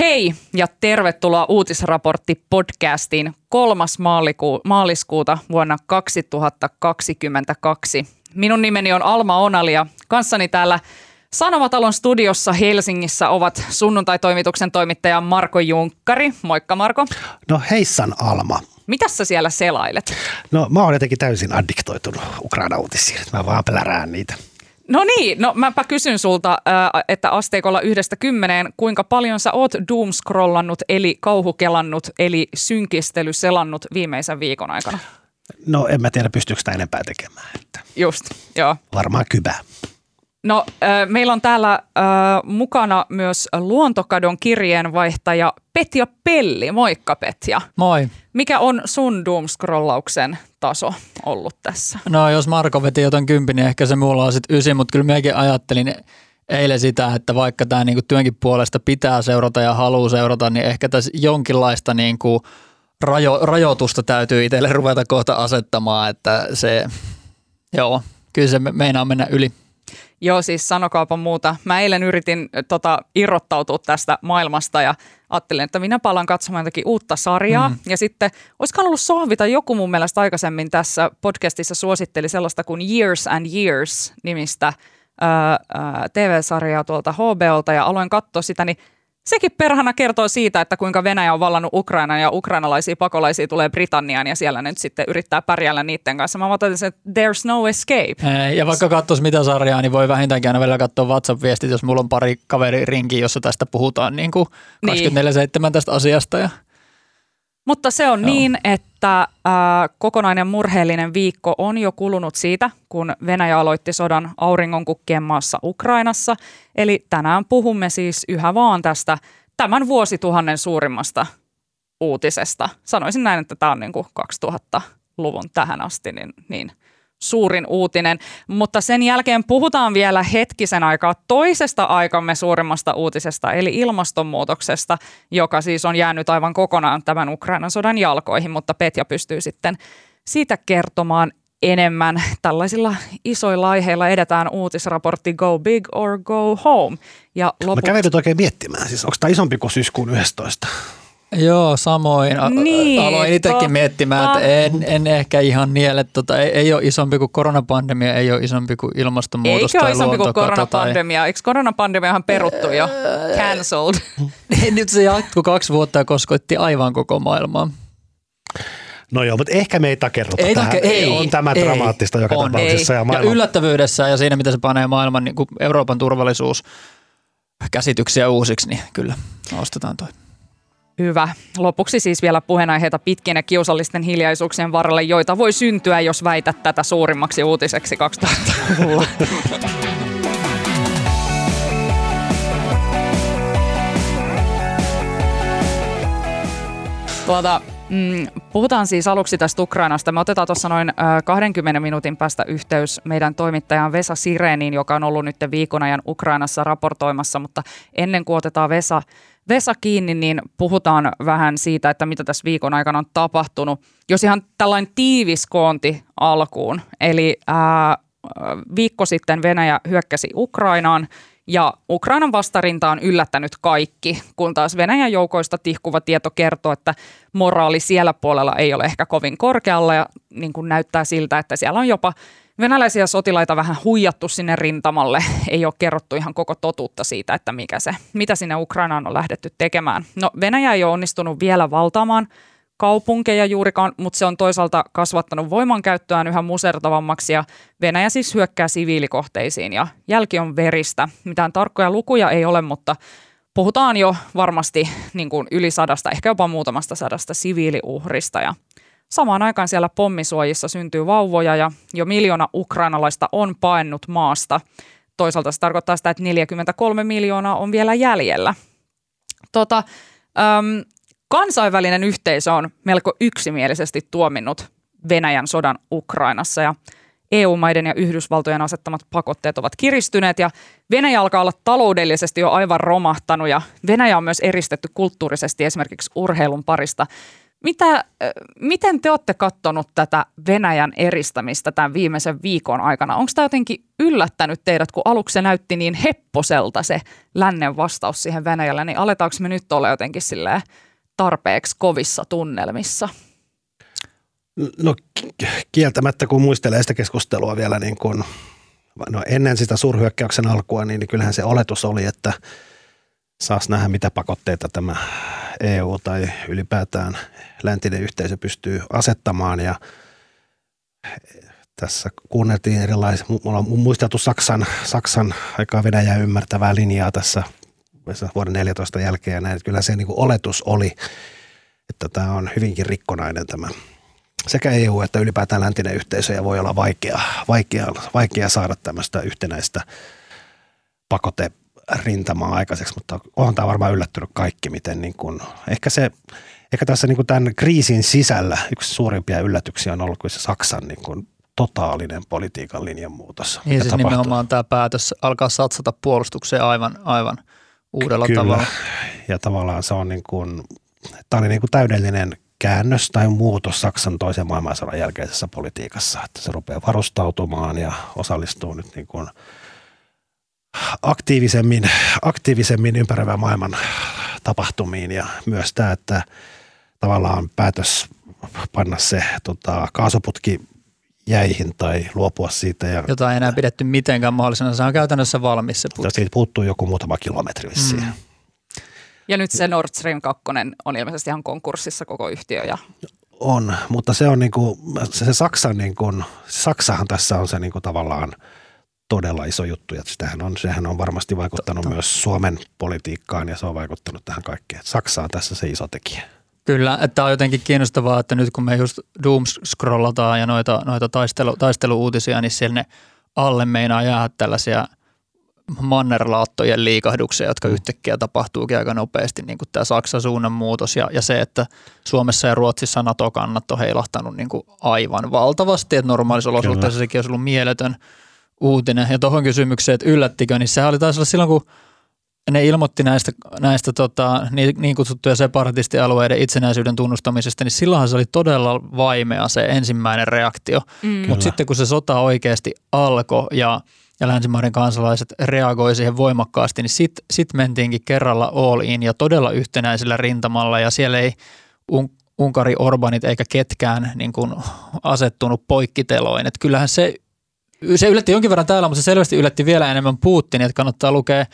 Hei ja tervetuloa Uutisraportti podcastiin 3. Maaliku- maaliskuuta vuonna 2022. Minun nimeni on Alma Onalia. Kanssani täällä Sanomatalon studiossa Helsingissä ovat sunnuntai-toimituksen toimittaja Marko Junkkari. Moikka Marko. No heissan Alma. Mitä sä siellä selailet? No mä oon jotenkin täysin addiktoitunut Ukraina-uutisiin, mä vaan plärään niitä. No niin, no mäpä kysyn sulta, että asteikolla yhdestä kymmeneen, kuinka paljon sä oot doomscrollannut, eli kauhukelannut, eli synkistelyselannut viimeisen viikon aikana? No en mä tiedä, pystyykö sitä enempää tekemään. Että Just, joo. varmaan kybää. No äh, meillä on täällä äh, mukana myös luontokadon kirjeenvaihtaja Petja Pelli. Moikka Petja. Moi. Mikä on sun doomscrollauksen taso ollut tässä? No jos Marko veti jotain kympi, niin ehkä se mulla on sitten ysi, mutta kyllä minäkin ajattelin eilen sitä, että vaikka tämä niinku työnkin puolesta pitää seurata ja haluaa seurata, niin ehkä tässä jonkinlaista niinku rajo, rajoitusta täytyy itselle ruveta kohta asettamaan, että se, joo, kyllä se me- meinaa mennä yli. Joo, siis sanokaapa muuta. Mä eilen yritin tota, irrottautua tästä maailmasta ja ajattelin, että minä palaan katsomaan jotakin uutta sarjaa. Mm. Ja sitten, olisikohan ollut Sohvita joku mun mielestä aikaisemmin tässä podcastissa suositteli sellaista kuin Years and Years nimistä TV-sarjaa tuolta HBOlta ja aloin katsoa sitä, niin sekin perhana kertoo siitä, että kuinka Venäjä on vallannut Ukrainan ja ukrainalaisia pakolaisia tulee Britanniaan ja siellä nyt sitten yrittää pärjäillä niiden kanssa. Mä ajattelin, että there's no escape. Ja vaikka katsoisi mitä sarjaa, niin voi vähintäänkin aina välillä katsoa WhatsApp-viestit, jos mulla on pari kaveri rinki, jossa tästä puhutaan niin kuin Niin. 24-7 tästä asiasta. Ja Mutta se on Joo. niin, että äh, kokonainen murheellinen viikko on jo kulunut siitä, kun Venäjä aloitti sodan auringonkukkien maassa Ukrainassa. Eli tänään puhumme siis yhä vaan tästä tämän vuosituhannen suurimmasta uutisesta. Sanoisin näin, että tämä on niin kuin 2000-luvun tähän asti niin, niin suurin uutinen. Mutta sen jälkeen puhutaan vielä hetkisen aikaa toisesta aikamme suurimmasta uutisesta, eli ilmastonmuutoksesta, joka siis on jäänyt aivan kokonaan tämän Ukrainan sodan jalkoihin, mutta Petja pystyy sitten siitä kertomaan enemmän. Tällaisilla isoilla aiheilla edetään uutisraportti Go Big or Go Home. Ja Mä loput... kävin nyt oikein miettimään, siis onko tämä isompi kuin syyskuun 11? Joo, samoin. Niin, Aloin itsekin miettimään, että en, en ehkä ihan niele, tota, ei, ei ole isompi kuin koronapandemia, ei ole isompi kuin ilmastonmuutos Eikö ole tai isompi kuin koronapandemia? Eikö koronapandemiahan peruttu jo? Cancelled. Tai... Nyt se jatkui kaksi vuotta ja kosketti aivan koko maailmaa. No joo, mutta ehkä me ei takerruta Ei, tähän. take- ei, on tämä ei, dramaattista joka on. tapauksessa. Ei. Ja Ja maailman, yllättävyydessä ja siinä, mitä se panee maailman niin kuin Euroopan turvallisuus käsityksiä uusiksi, niin kyllä ostetaan toi. Hyvä. Lopuksi siis vielä puheenaiheita pitkien ja kiusallisten hiljaisuuksien varrelle, joita voi syntyä, jos väität tätä suurimmaksi uutiseksi 2000-luvulla. Tuota, mm, puhutaan siis aluksi tästä Ukrainasta. Me otetaan tuossa noin ö, 20 minuutin päästä yhteys meidän toimittajaan Vesa Sireniin, joka on ollut nyt viikon ajan Ukrainassa raportoimassa, mutta ennen kuin otetaan Vesa, Vesa kiinni, niin puhutaan vähän siitä, että mitä tässä viikon aikana on tapahtunut. Jos ihan tällainen tiivis koonti alkuun, eli ää, viikko sitten Venäjä hyökkäsi Ukrainaan ja Ukrainan vastarinta on yllättänyt kaikki, kun taas Venäjän joukoista tihkuva tieto kertoo, että moraali siellä puolella ei ole ehkä kovin korkealla ja niin kuin näyttää siltä, että siellä on jopa venäläisiä sotilaita vähän huijattu sinne rintamalle. Ei ole kerrottu ihan koko totuutta siitä, että mikä se, mitä sinne Ukrainaan on lähdetty tekemään. No Venäjä ei ole onnistunut vielä valtaamaan kaupunkeja juurikaan, mutta se on toisaalta kasvattanut voimankäyttöään yhä musertavammaksi ja Venäjä siis hyökkää siviilikohteisiin ja jälki on veristä. Mitään tarkkoja lukuja ei ole, mutta puhutaan jo varmasti niin kuin yli sadasta, ehkä jopa muutamasta sadasta siviiliuhrista ja Samaan aikaan siellä pommisuojissa syntyy vauvoja ja jo miljoona ukrainalaista on paennut maasta. Toisaalta se tarkoittaa sitä, että 43 miljoonaa on vielä jäljellä. Tota, äm, kansainvälinen yhteisö on melko yksimielisesti tuominnut Venäjän sodan Ukrainassa ja EU-maiden ja Yhdysvaltojen asettamat pakotteet ovat kiristyneet ja Venäjä alkaa olla taloudellisesti jo aivan romahtanut ja Venäjä on myös eristetty kulttuurisesti esimerkiksi urheilun parista. Mitä, miten te olette katsonut tätä Venäjän eristämistä tämän viimeisen viikon aikana? Onko tämä jotenkin yllättänyt teidät, kun aluksi se näytti niin hepposelta se lännen vastaus siihen Venäjälle, niin aletaanko me nyt olla jotenkin tarpeeksi kovissa tunnelmissa? No kieltämättä, kun muistelee sitä keskustelua vielä niin kuin, no ennen sitä suurhyökkäyksen alkua, niin kyllähän se oletus oli, että saas nähdä, mitä pakotteita tämä EU tai ylipäätään läntinen yhteisö pystyy asettamaan ja tässä kuunneltiin erilaisia, mulla on muisteltu Saksan, Saksan aikaa Venäjää ymmärtävää linjaa tässä vuoden 14 jälkeen ja näin. Kyllä se niin kuin oletus oli, että tämä on hyvinkin rikkonainen tämä sekä EU että ylipäätään läntinen yhteisö ja voi olla vaikea, vaikea, vaikea saada tämmöistä yhtenäistä pakote rintamaa aikaiseksi, mutta onhan tämä varmaan yllättynyt kaikki, miten niin kuin, ehkä se, ehkä tässä niin kuin tämän kriisin sisällä yksi suurimpia yllätyksiä on ollut kuin se Saksan niin kuin totaalinen politiikan linjanmuutos. Niin siis tapahtuu. nimenomaan tämä päätös alkaa satsata puolustukseen aivan, aivan uudella Kyllä. tavalla. Ja tavallaan se on niin kuin, tämä oli niin kuin täydellinen käännös tai muutos Saksan toisen maailmansodan jälkeisessä politiikassa, että se rupeaa varustautumaan ja osallistuu nyt niin kuin aktiivisemmin, aktiivisemmin ympäröivän maailman tapahtumiin ja myös tämä, että tavallaan päätös panna se tota, kaasuputki jäihin tai luopua siitä. Ja, Jota ei enää pidetty mitenkään mahdollisena. Se on käytännössä valmis se putki. Siitä puuttuu joku muutama kilometri vissiin. Mm. Ja nyt se Nord Stream 2 on ilmeisesti ihan konkurssissa koko yhtiö. Ja... On, mutta se on niin kuin, se, se Saksan niin kuin, Saksahan tässä on se niin kuin tavallaan todella iso juttu. Ja sitähän on, sehän on varmasti vaikuttanut Totta. myös Suomen politiikkaan ja se on vaikuttanut tähän kaikkeen. Saksa on tässä se iso tekijä. Kyllä, että on jotenkin kiinnostavaa, että nyt kun me just Doom scrollataan ja noita, noita taistelu, taisteluuutisia, niin siellä ne alle meinaa jäädä tällaisia – mannerlaattojen liikahduksia, jotka mm. yhtäkkiä tapahtuukin aika nopeasti, niin kuin tämä Saksan suunnan muutos ja, ja se, että Suomessa ja Ruotsissa NATO-kannat on heilahtanut niin kuin aivan valtavasti, että normaalissa olosuhteissa sekin olisi ollut mieletön uutinen. Ja tuohon kysymykseen, että yllättikö, niin sehän oli taas olla silloin, kun ne ilmoitti näistä, näistä tota, niin, niin kutsuttuja separatistialueiden itsenäisyyden tunnustamisesta, niin silloinhan se oli todella vaimea se ensimmäinen reaktio. Mm. Mutta sitten kun se sota oikeasti alkoi ja – ja länsimaiden kansalaiset reagoi siihen voimakkaasti, niin sitten sit mentiinkin kerralla all in ja todella yhtenäisellä rintamalla ja siellä ei un- Unkari Orbanit eikä ketkään niin kuin asettunut poikkiteloin. Et kyllähän se, se yllätti jonkin verran täällä, mutta se selvästi yllätti vielä enemmän Putin, että kannattaa lukea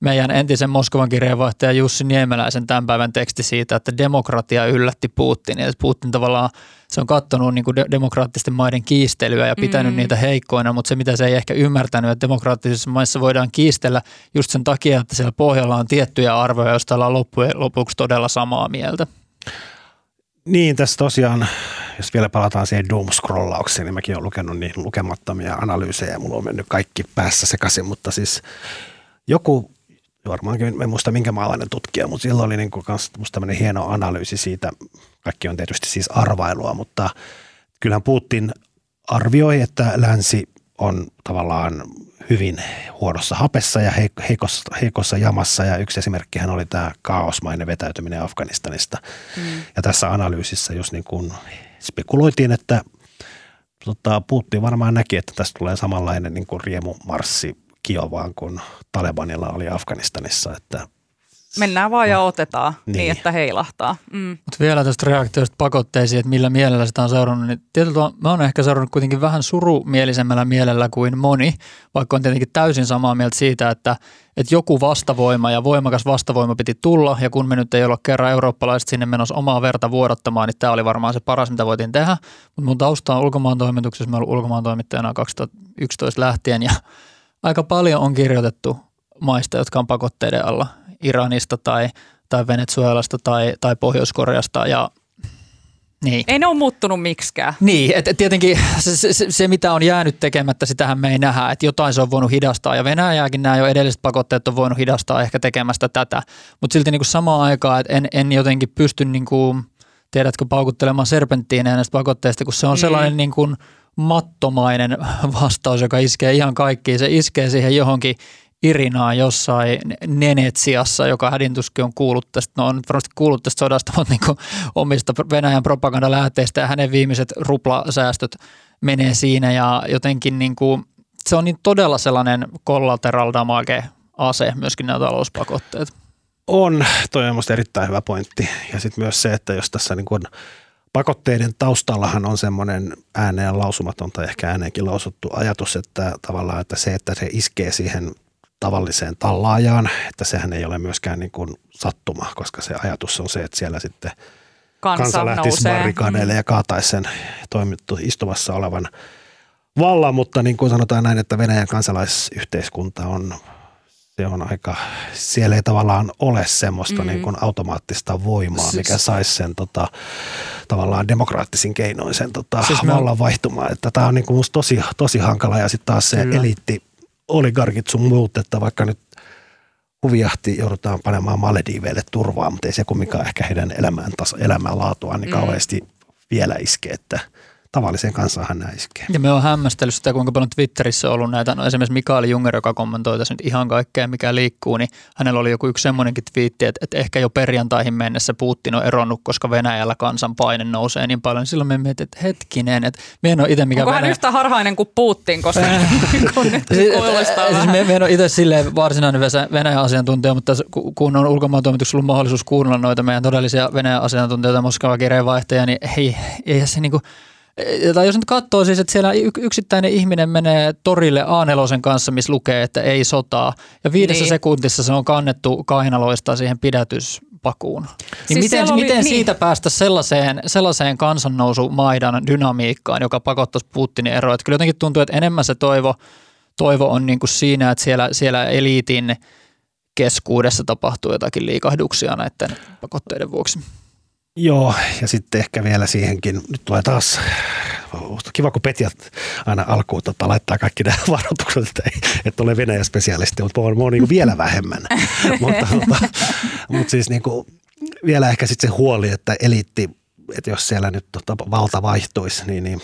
meidän entisen Moskovan kirjeenvaihtaja Jussi Niemeläisen tämän päivän teksti siitä, että demokratia yllätti Putinia. Että Putin tavallaan se on katsonut niin kuin de- demokraattisten maiden kiistelyä ja pitänyt mm. niitä heikkoina, mutta se mitä se ei ehkä ymmärtänyt, että demokraattisissa maissa voidaan kiistellä just sen takia, että siellä pohjalla on tiettyjä arvoja, joista ollaan loppujen lopuksi todella samaa mieltä. Niin, tässä tosiaan, jos vielä palataan siihen doom-scrollaukseen, niin mäkin olen lukenut niin lukemattomia analyysejä, mulla on mennyt kaikki päässä sekaisin, mutta siis joku varmaankin, en muista minkä maalainen tutkija, mutta silloin oli niin kuin tämmöinen hieno analyysi siitä, kaikki on tietysti siis arvailua, mutta kyllähän Putin arvioi, että länsi on tavallaan hyvin huonossa hapessa ja heikossa, heikossa jamassa ja yksi esimerkkihän oli tämä kaosmainen vetäytyminen Afganistanista. Mm. Ja tässä analyysissä just niin kuin spekuloitiin, että tota, Putin varmaan näki, että tästä tulee samanlainen niin kuin riemumarssi Kiovaan kuin Talebanilla oli Afganistanissa, että Mennään vaan ja otetaan niin, niin että heilahtaa. Mm. Mutta vielä tästä reaktiosta pakotteisiin, että millä mielellä sitä on seurannut, niin tietyllä mä oon ehkä seurannut kuitenkin vähän surumielisemmällä mielellä kuin moni, vaikka on tietenkin täysin samaa mieltä siitä, että, että joku vastavoima ja voimakas vastavoima piti tulla, ja kun me nyt ei olla kerran eurooppalaiset sinne menossa omaa verta vuodattamaan, niin tämä oli varmaan se paras, mitä voitiin tehdä. Mutta mun tausta on ulkomaan toimituksessa, mä olen ulkomaan toimittajana 2011 lähtien, ja aika paljon on kirjoitettu maista, jotka on pakotteiden alla Iranista tai, tai Venezuelasta tai, tai Pohjois-Koreasta ja niin. Ei ne ole muuttunut miksikään. Niin, että tietenkin se, se, se, mitä on jäänyt tekemättä, sitähän me ei nähdä, että jotain se on voinut hidastaa ja Venäjääkin nämä jo edelliset pakotteet on voinut hidastaa ehkä tekemästä tätä, mutta silti niin kuin samaan aikaan, että en, en jotenkin pysty niin kuin, tiedätkö, paukuttelemaan serpenttiineen näistä pakotteista, kun se on mm. sellainen niin kuin mattomainen vastaus, joka iskee ihan kaikkiin. Se iskee siihen johonkin Irinaa jossain Nenetsiassa, joka hädintuskin on kuullut tästä, no on varmasti kuullut tästä sodasta, mutta niin omista Venäjän propagandalähteistä ja hänen viimeiset ruplasäästöt menee siinä ja jotenkin niin kuin, se on niin todella sellainen collateral damage ase myöskin nämä talouspakotteet. On, toi on minusta erittäin hyvä pointti. Ja sitten myös se, että jos tässä niin kuin pakotteiden taustallahan on semmoinen ääneen lausumaton tai ehkä ääneenkin lausuttu ajatus, että tavallaan että se, että se iskee siihen tavalliseen tallaajaan, että sehän ei ole myöskään niin kuin sattuma, koska se ajatus on se, että siellä sitten kansa, kansa lähtisi barrikadeille ja kaataisi sen toimittu istuvassa olevan vallan, mutta niin kuin sanotaan näin, että Venäjän kansalaisyhteiskunta on se on aika, siellä ei tavallaan ole semmoista mm-hmm. niin kuin automaattista voimaa, siis, mikä saisi sen tota, tavallaan demokraattisin keinoin sen tota, siis vallan vaihtumaan. Että tämä on niin kuin musta tosi, tosi hankala ja sitten taas se Kyllä. eliitti, oligarkit sun muut, että vaikka nyt huvijahti joudutaan panemaan Malediiveille turvaa, mutta ei se kumminkaan ehkä heidän elämän taso, elämänlaatua niin mm. kauheasti vielä iske, että – tavalliseen kansaan nämä iskee. Ja me on hämmästellyt sitä, kuinka paljon Twitterissä on ollut näitä, no esimerkiksi Mikaeli Junger, joka kommentoi tässä nyt ihan kaikkea, mikä liikkuu, niin hänellä oli joku yksi semmoinenkin twiitti, että, että ehkä jo perjantaihin mennessä Putin on eronnut, koska Venäjällä kansan paine nousee niin paljon. Silloin me mietin, että hetkinen, että me en ole itse mikä Onko Venäjä... hän yhtä harhainen kuin Putin, koska kun nyt siis, siis me, me en ole itse silleen varsinainen Venäjän asiantuntija, mutta kun on ulkomaan toimituksessa ollut mahdollisuus kuunnella noita meidän todellisia Venäjän asiantuntijoita, Moskova kirjeenvaihtajia, niin ei, ei se niin kuin, tai jos nyt katsoo siis, että siellä yksittäinen ihminen menee torille A4 kanssa, missä lukee, että ei sotaa, ja viidessä niin. sekuntissa se on kannettu kainaloista siihen pidätyspakuun. Niin siis miten, oli, miten niin. siitä päästä sellaiseen, sellaiseen kansannousumaidan dynamiikkaan, joka pakottaisi Putinin eroon? Että kyllä jotenkin tuntuu, että enemmän se toivo, toivo on niin kuin siinä, että siellä, siellä eliitin keskuudessa tapahtuu jotakin liikahduksia näiden pakotteiden vuoksi. Joo, ja sitten ehkä vielä siihenkin, nyt tulee taas, kiva kun Petja aina alkuun tota, laittaa kaikki nämä varoitukset, että, ei, että ole Venäjä spesialisti, mutta mä oon niin vielä vähemmän. mutta, mutta, mutta siis niin kuin, vielä ehkä sitten se huoli, että eliitti, että jos siellä nyt tota, valta vaihtuisi, niin, niin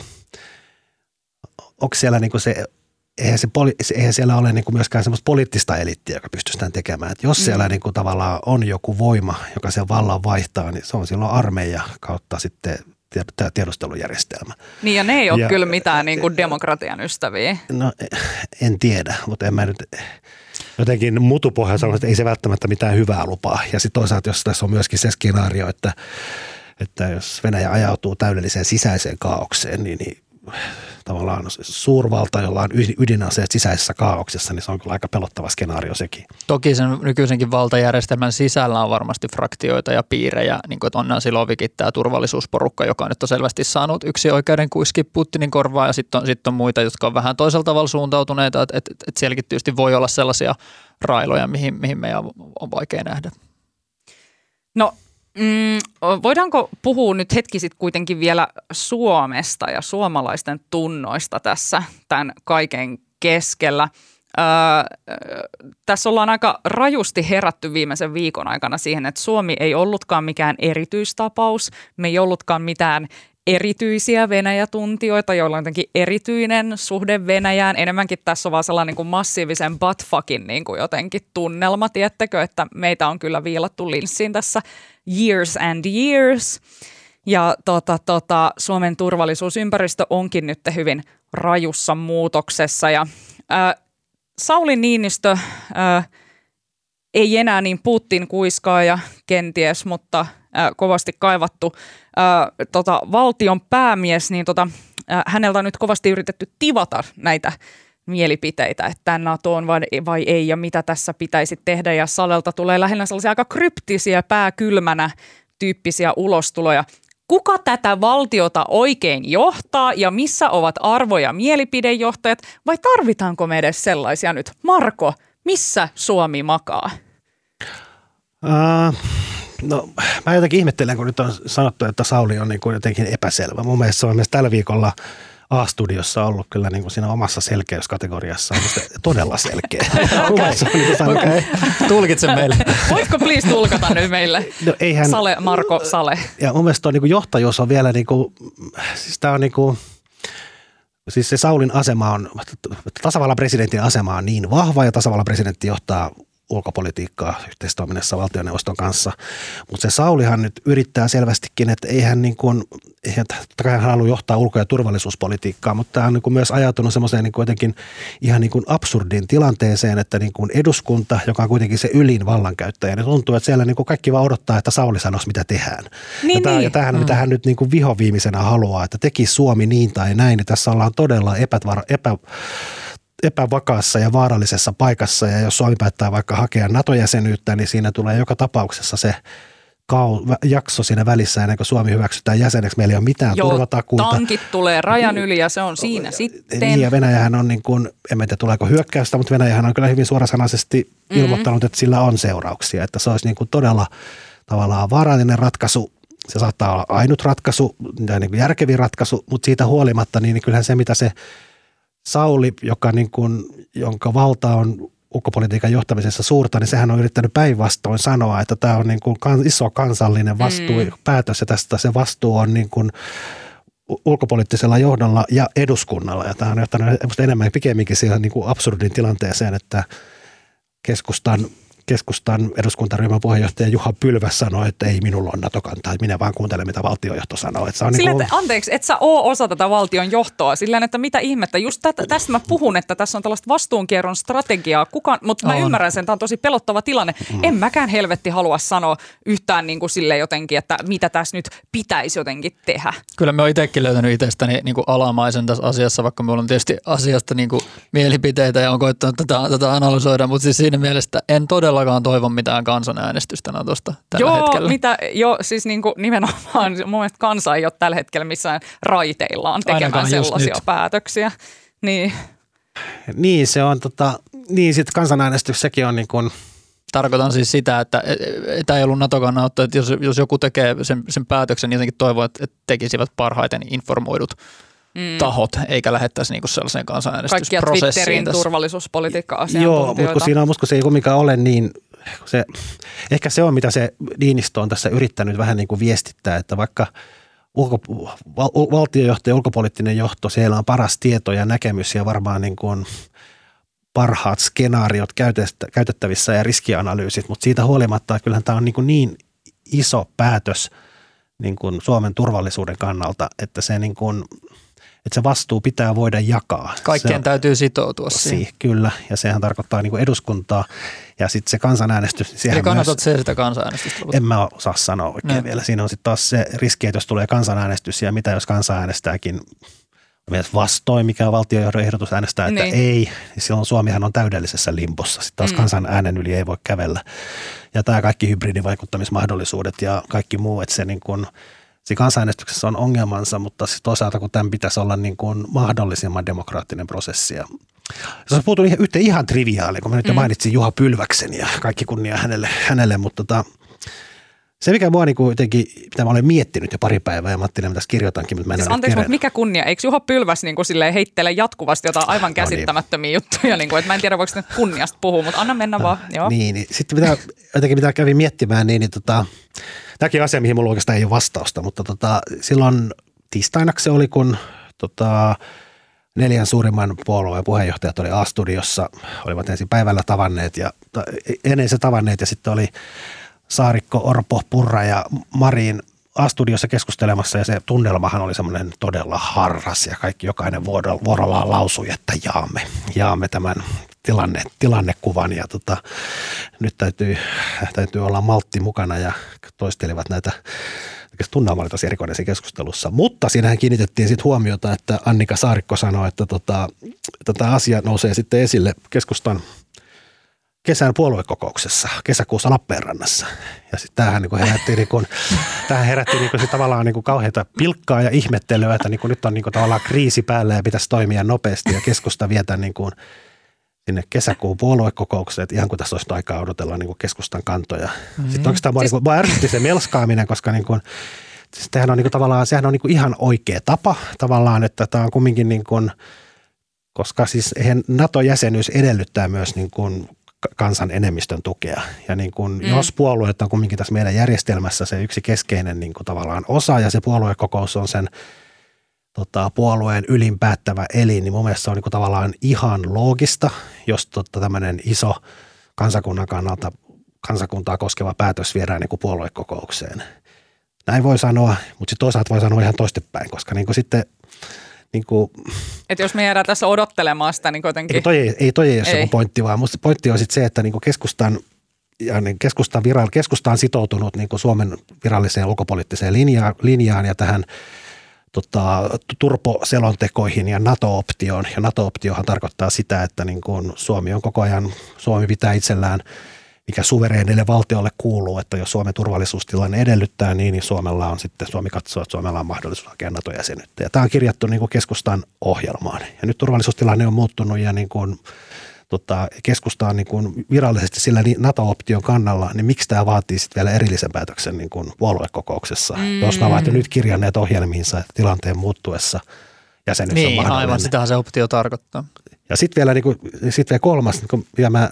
onko siellä niin kuin se eihän, se poli, eihän siellä ole niin kuin myöskään semmoista poliittista eliittiä, joka pystyy sitä tekemään. Et jos mm. siellä niin kuin tavallaan on joku voima, joka sen vallan vaihtaa, niin se on silloin armeija kautta sitten tämä tiedustelujärjestelmä. Niin ja ne ei ole ja, kyllä mitään niin kuin demokratian ystäviä. No en tiedä, mutta en mä nyt jotenkin mutupohja sanoa, että ei se välttämättä mitään hyvää lupaa. Ja sitten toisaalta, jos tässä on myöskin se skenaario, että, että jos Venäjä ajautuu täydelliseen sisäiseen kaaukseen, niin, niin tavallaan suurvalta, jolla on ydinaseet sisäisessä kaauksessa, niin se on kyllä aika pelottava skenaario sekin. Toki sen nykyisenkin valtajärjestelmän sisällä on varmasti fraktioita ja piirejä, niin kuin Onna Silovikin tämä turvallisuusporukka, joka nyt on selvästi saanut yksi oikeuden kuiski Putinin korvaa ja sitten on, sit on muita, jotka on vähän toisella tavalla suuntautuneita, että et, et sielläkin tietysti voi olla sellaisia railoja, mihin, mihin meidän on vaikea nähdä. No Mm, voidaanko puhua nyt hetki sitten kuitenkin vielä Suomesta ja suomalaisten tunnoista tässä tämän kaiken keskellä? Öö, tässä ollaan aika rajusti herätty viimeisen viikon aikana siihen, että Suomi ei ollutkaan mikään erityistapaus, me ei ollutkaan mitään erityisiä Venäjä-tuntijoita, joilla on jotenkin erityinen suhde Venäjään. Enemmänkin tässä on vaan sellainen niin kuin massiivisen buttfuckin niin kuin jotenkin tunnelma, tiettäkö, että meitä on kyllä viilattu linssiin tässä years and years. Ja tota, tota, Suomen turvallisuusympäristö onkin nyt hyvin rajussa muutoksessa. Ja, ää, Sauli Niinistö ää, ei enää niin Putin kuiskaaja kenties, mutta ää, kovasti kaivattu ää, tota, valtion päämies, niin tota, ää, häneltä on nyt kovasti yritetty tivata näitä mielipiteitä, että NATO on vai, vai ei ja mitä tässä pitäisi tehdä. Ja Salelta tulee lähinnä sellaisia aika kryptisiä, pääkylmänä tyyppisiä ulostuloja. Kuka tätä valtiota oikein johtaa ja missä ovat arvo- ja mielipidejohtajat vai tarvitaanko me edes sellaisia nyt? Marko, missä Suomi makaa? Uh, no mä jotenkin ihmettelen, kun nyt on sanottu, että Sauli on niin kuin jotenkin epäselvä. Mun mielestä se on myös tällä viikolla – A-studiossa ollut kyllä niin kuin siinä omassa selkeyskategoriassa on todella selkeä. niin okay. Tulkitse meille. Voitko please tulkata nyt meille? No, eihän, Sale, Marko Sale. Ja mun mielestä on, niin kuin johtajuus on vielä, niin kuin, siis tämä on niin kuin, siis se Saulin asema on, tasavallan presidentin asema on niin vahva ja tasavallan presidentti johtaa ulkopolitiikkaa yhteistoiminnassa valtioneuvoston kanssa. Mutta se Saulihan nyt yrittää selvästikin, että eihän niin kuin, hän halua johtaa ulko- ja turvallisuuspolitiikkaa, mutta tämä on niin myös ajautunut semmoiseen niin jotenkin ihan niin kuin absurdin tilanteeseen, että niin kuin eduskunta, joka on kuitenkin se ylin vallankäyttäjä, niin tuntuu, että siellä niin kuin kaikki vaan odottaa, että Sauli sanoisi, mitä tehdään. Niin, ja, tämä, niin. ja tämähän, mm. mitä hän nyt niin kuin vihoviimeisenä haluaa, että teki Suomi niin tai näin, niin tässä ollaan todella epätvara, epä, epävakaassa ja vaarallisessa paikassa ja jos Suomi päättää vaikka hakea NATO-jäsenyyttä, niin siinä tulee joka tapauksessa se kau- jakso siinä välissä ennen kuin Suomi hyväksytään jäseneksi. Meillä ei ole mitään Joo, turvatakuuta. tankit tulee rajan yli ja se on siinä sitten. Niin ja Venäjähän on niin kuin, en tiedä tuleeko hyökkäystä, mutta Venäjähän on kyllä hyvin suorasanaisesti mm-hmm. ilmoittanut, että sillä on seurauksia. Että se olisi niin kuin todella tavallaan vaarallinen ratkaisu se saattaa olla ainut ratkaisu, niin kuin järkevin ratkaisu, mutta siitä huolimatta, niin kyllähän se, mitä se Sauli, joka niin kuin, jonka valta on ulkopolitiikan johtamisessa suurta, niin sehän on yrittänyt päinvastoin sanoa, että tämä on niin kuin iso kansallinen vastuu, mm. päätös ja tästä se vastuu on niin kuin ulkopoliittisella johdolla ja eduskunnalla. Ja tämä on johtanut enemmän pikemminkin siihen niin kuin absurdin tilanteeseen, että keskustan keskustan eduskuntaryhmän puheenjohtaja Juha Pylväs sanoi, että ei minulla ole NATO-kantaa, että minä vaan kuuntelen, mitä valtionjohto sanoo. Että se on Sillä, niin kuin... että, anteeksi, et sä oo osa tätä valtion johtoa, sillä että mitä ihmettä, just tätä, tästä mä puhun, että tässä on tällaista vastuunkierron strategiaa, Kuka, mutta mä on. ymmärrän sen, tämä on tosi pelottava tilanne. Mm. En mäkään helvetti halua sanoa yhtään niin kuin sille jotenkin, että mitä tässä nyt pitäisi jotenkin tehdä. Kyllä mä oon itsekin löytänyt itsestäni niin kuin alamaisen tässä asiassa, vaikka minulla on tietysti asiasta niin kuin mielipiteitä ja on koittanut tätä, tätä analysoida, mutta siis siinä mielessä en todella todellakaan toivon mitään kansanäänestystä Natosta tällä joo, hetkellä. Mitä, jo, siis niin kuin nimenomaan mun mielestä kansa ei ole tällä hetkellä missään raiteillaan tekemään Ainakaan sellaisia päätöksiä. Niin. niin, se on tota, niin sitten kansanäänestys, sekin on niin kuin Tarkoitan siis sitä, että tämä ei ollut NATO-kannanotto, että jos, jos joku tekee sen, sen päätöksen, niin jotenkin toivoo, että tekisivät parhaiten informoidut mm. tahot, eikä lähettäisi niinku sellaiseen kansanäänestysprosessiin. Kaikkia Twitterin tässä. turvallisuuspolitiikka-asiantuntijoita. Joo, mutta kun siinä on, musta se ei kumminkaan ole niin, se, ehkä se on, mitä se Niinistö on tässä yrittänyt vähän niin kuin viestittää, että vaikka ulko, val, valtiojohto ja ulkopoliittinen johto, siellä on paras tieto ja näkemys ja varmaan niin kuin parhaat skenaariot käytettävissä ja riskianalyysit, mutta siitä huolimatta kyllähän tämä on niin, kuin niin iso päätös niin kuin Suomen turvallisuuden kannalta, että se niin kuin – että se vastuu pitää voida jakaa. Kaikkeen se, täytyy sitoutua siihen. siihen. Kyllä, ja sehän tarkoittaa niin kuin eduskuntaa ja sitten se kansanäänestys. Eli kannatat se sitä kansanäänestystä? En mä osaa sanoa oikein no. vielä. Siinä on sitten taas se riski, että jos tulee kansanäänestys ja mitä jos kansa äänestääkin vastoin, mikä on valtiojohdon ehdotus äänestää, että niin. ei, niin silloin Suomihan on täydellisessä limpossa. Sitten taas mm. kansan äänen yli ei voi kävellä. Ja tämä kaikki hybridivaikuttamismahdollisuudet ja kaikki muu, että se niin kuin – Siinä kansanäänestyksessä on ongelmansa, mutta siis toisaalta kun tämän pitäisi olla niin kuin mahdollisimman demokraattinen prosessi. Ja jos puhutun yhteen ihan triviaali, kun mä nyt mm. mainitsin Juha Pylväksen ja kaikki kunnia hänelle, hänelle mutta tota, se, mikä mua niin jotenkin, mitä mä olen miettinyt jo pari päivää ja Matti, tässä kirjoitankin, mutta mä en siis Anteeksi, mutta mikä kunnia? Eikö Juha Pylväs niin kuin heittele jatkuvasti jotain aivan käsittämättömiä no niin. juttuja? Niin kuin, että mä en tiedä, voiko nyt kunniasta puhua, mutta anna mennä no, vaan. Joo. Niin, niin, sitten mitä, jotenkin mitä kävin miettimään, niin, niin tota, tämäkin asia, mihin mulla oikeastaan ei ole vastausta, mutta tota, silloin tiistaina se oli, kun tota, neljän suurimman puolueen puheenjohtajat oli A-studiossa, olivat ensin päivällä tavanneet ja ennen se tavanneet ja sitten oli Saarikko, Orpo, Purra ja Marin A-studiossa keskustelemassa ja se tunnelmahan oli semmoinen todella harras ja kaikki jokainen vuorollaan lausui, että jaamme, jaamme tämän tilanne, tilannekuvan ja tota, nyt täytyy, täytyy olla maltti mukana ja toistelivat näitä tunnelma oli tosi erikoinen keskustelussa, mutta siinähän kiinnitettiin sitten huomiota, että Annika Saarikko sanoi, että tota, tätä asia nousee sitten esille keskustan kesän puoluekokouksessa kesäkuussa Lappeenrannassa. Ja sitten tämähän niin herätti, niin kuin, tämähän herätti niin kuin, sit tavallaan niin kuin kauheita pilkkaa ja ihmettelyä, että niin kuin, nyt on niin kuin, tavallaan kriisi päällä ja pitäisi toimia nopeasti ja keskusta vietä niin kuin, sinne kesäkuun puoluekokoukseen, että ihan kuin tässä olisi aikaa odotella niin kuin keskustan kantoja. Mm-hmm. Sitten oikeastaan mua, siis... niin ärsytti se melskaaminen, koska niin kuin, siis on niin kuin, tavallaan, sehän on niin kuin ihan oikea tapa tavallaan, että tämä on kumminkin niin kuin, koska siis eihän NATO-jäsenyys edellyttää myös niin kuin kansan enemmistön tukea. Ja niin kuin, mm. jos puolueet on kumminkin tässä meidän järjestelmässä se yksi keskeinen niin kuin tavallaan osa ja se puoluekokous on sen tota, puolueen ylinpäättävä elin, niin mun mielestä se on niin tavallaan ihan loogista, jos tota, tämmöinen iso kansakunnan kannalta kansakuntaa koskeva päätös viedään niin puoluekokoukseen. Näin voi sanoa, mutta sitten toisaalta voi sanoa ihan toistepäin, koska niin kuin sitten niin kuin, Et jos me jäädään tässä odottelemaan sitä, niin kuitenkin... Ei toi, ei toi ei ole ei. pointti, vaan musta pointti on sitten se, että niin kuin keskustan ja niin keskusta, viral, keskusta on sitoutunut niin kuin Suomen viralliseen ulkopoliittiseen linjaan, linjaan ja tähän tota, turposelontekoihin ja NATO-optioon. Ja NATO-optiohan tarkoittaa sitä, että niin kuin Suomi on koko ajan, Suomi pitää itsellään – mikä suvereenille valtiolle kuuluu, että jos Suomen turvallisuustilanne edellyttää niin, niin Suomella on sitten, Suomi katsoo, että Suomella on mahdollisuus hakea NATO-jäsenyyttä. Ja tämä on kirjattu niin kuin keskustan ohjelmaan. Ja nyt turvallisuustilanne on muuttunut ja niin kuin, tota, keskusta on niin kuin virallisesti sillä NATO-option kannalla, niin miksi tämä vaatii sitten vielä erillisen päätöksen niin kuin puoluekokouksessa, mm. jos nämä ovat jo nyt kirjanneet ohjelmiinsa, että tilanteen muuttuessa jäsenyys niin, on mahdollinen. aivan, sitähän se optio tarkoittaa. Ja sitten vielä, niin kuin, sit vielä kolmas, niin kuin, ja mä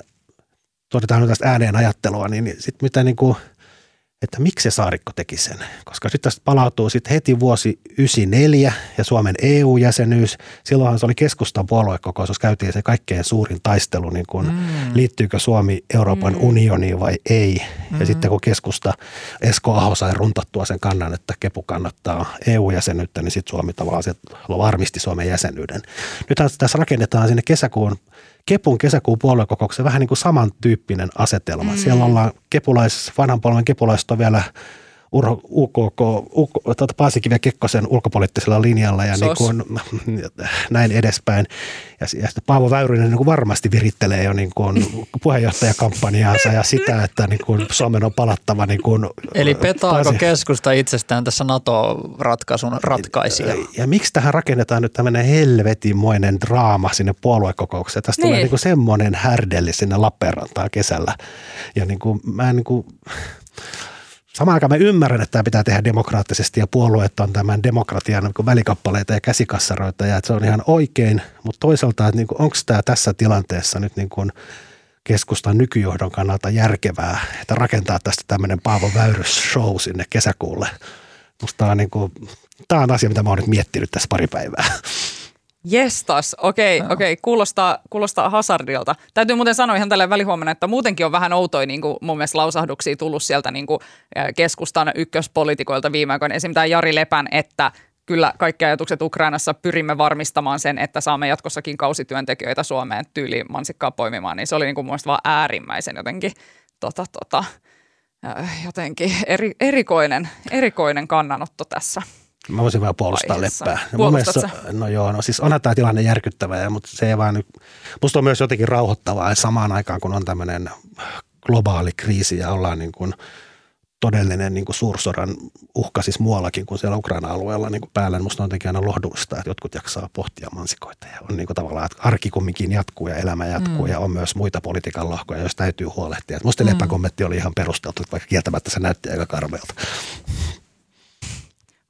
todetaan nyt tästä ääneen ajattelua, niin, niin sitten mitä niin kuin, että miksi se Saarikko teki sen. Koska sitten tästä palautuu sitten heti vuosi 94 ja Suomen EU-jäsenyys. Silloinhan se oli keskustan puoluekokous, jos käytiin se kaikkein suurin taistelu, niin kuin, mm. liittyykö Suomi Euroopan mm. unioniin vai ei. Mm. Ja sitten kun keskusta Esko Aho sai runtattua sen kannan, että Kepu kannattaa EU-jäsenyyttä, niin sitten Suomi tavallaan varmisti Suomen jäsenyyden. Nythän tässä rakennetaan sinne kesäkuun Kepun kesäkuun puoluekokouksen vähän niin kuin samantyyppinen asetelma. Mm. Siellä ollaan kepulais, vanhan polven kepulaiset on vielä Urho, UKK, UK, tuota Paasikiven Kekkosen ulkopoliittisella linjalla ja niin kuin, näin edespäin. Ja, ja sitten Paavo Väyrynen niin kuin varmasti virittelee jo niin kuin puheenjohtajakampanjaansa ja sitä, että niin kuin Suomen on palattava. Niin kuin, Eli petaako Paasi... keskusta itsestään tässä NATO-ratkaisun ratkaisija? Ja, ja miksi tähän rakennetaan nyt tämmöinen helvetimoinen draama sinne puoluekokoukseen? Tästä niin. tulee niin kuin semmoinen härdelli sinne Lappeenrantaan kesällä. Ja niin kuin, mä en niin kuin, Samaan aikaan mä ymmärrän, että tämä pitää tehdä demokraattisesti ja puolueet on tämän demokratian niin välikappaleita ja käsikassaroita ja että se on ihan oikein, mutta toisaalta, että niin onko tämä tässä tilanteessa nyt niin kuin keskustan nykyjohdon kannalta järkevää, että rakentaa tästä tämmöinen Paavo Väyrys show sinne kesäkuulle. Musta on, niin kuin, tämä on asia, mitä mä oon nyt miettinyt tässä pari päivää. Jestas, okei, okay, okei, okay. kuulostaa, kuulostaa hazardilta. Täytyy muuten sanoa ihan tälle välihuomenna, että muutenkin on vähän outoja niin kuin mun mielestä lausahduksia tullut sieltä niin kuin keskustan ykköspolitikoilta viime aikoina. Esimerkiksi tämä Jari Lepän, että kyllä kaikki ajatukset Ukrainassa pyrimme varmistamaan sen, että saamme jatkossakin kausityöntekijöitä Suomeen tyyliin mansikkaa poimimaan, niin se oli niin kuin mun vaan äärimmäisen jotenkin, tota, tota, jotenkin eri, erikoinen, erikoinen kannanotto tässä. Mä voisin vähän puolustaa Aiheessa. leppää. Ja mielestä, no joo, no siis onhan tämä tilanne järkyttävä, mutta se ei vaan nyt, musta on myös jotenkin rauhoittavaa, että samaan aikaan kun on tämmöinen globaali kriisi ja ollaan niin kuin todellinen niin kuin suursodan uhka siis muuallakin kuin siellä Ukraina-alueella niin kuin päällä, niin musta on jotenkin aina lohdullista, että jotkut jaksaa pohtia mansikoita ja on niin kuin tavallaan, että arki kumminkin jatkuu ja elämä jatkuu mm. ja on myös muita politiikan lohkoja, joista täytyy huolehtia. Et musta mm. leppäkommentti oli ihan perusteltu, vaikka kieltämättä se näytti aika karmeelta.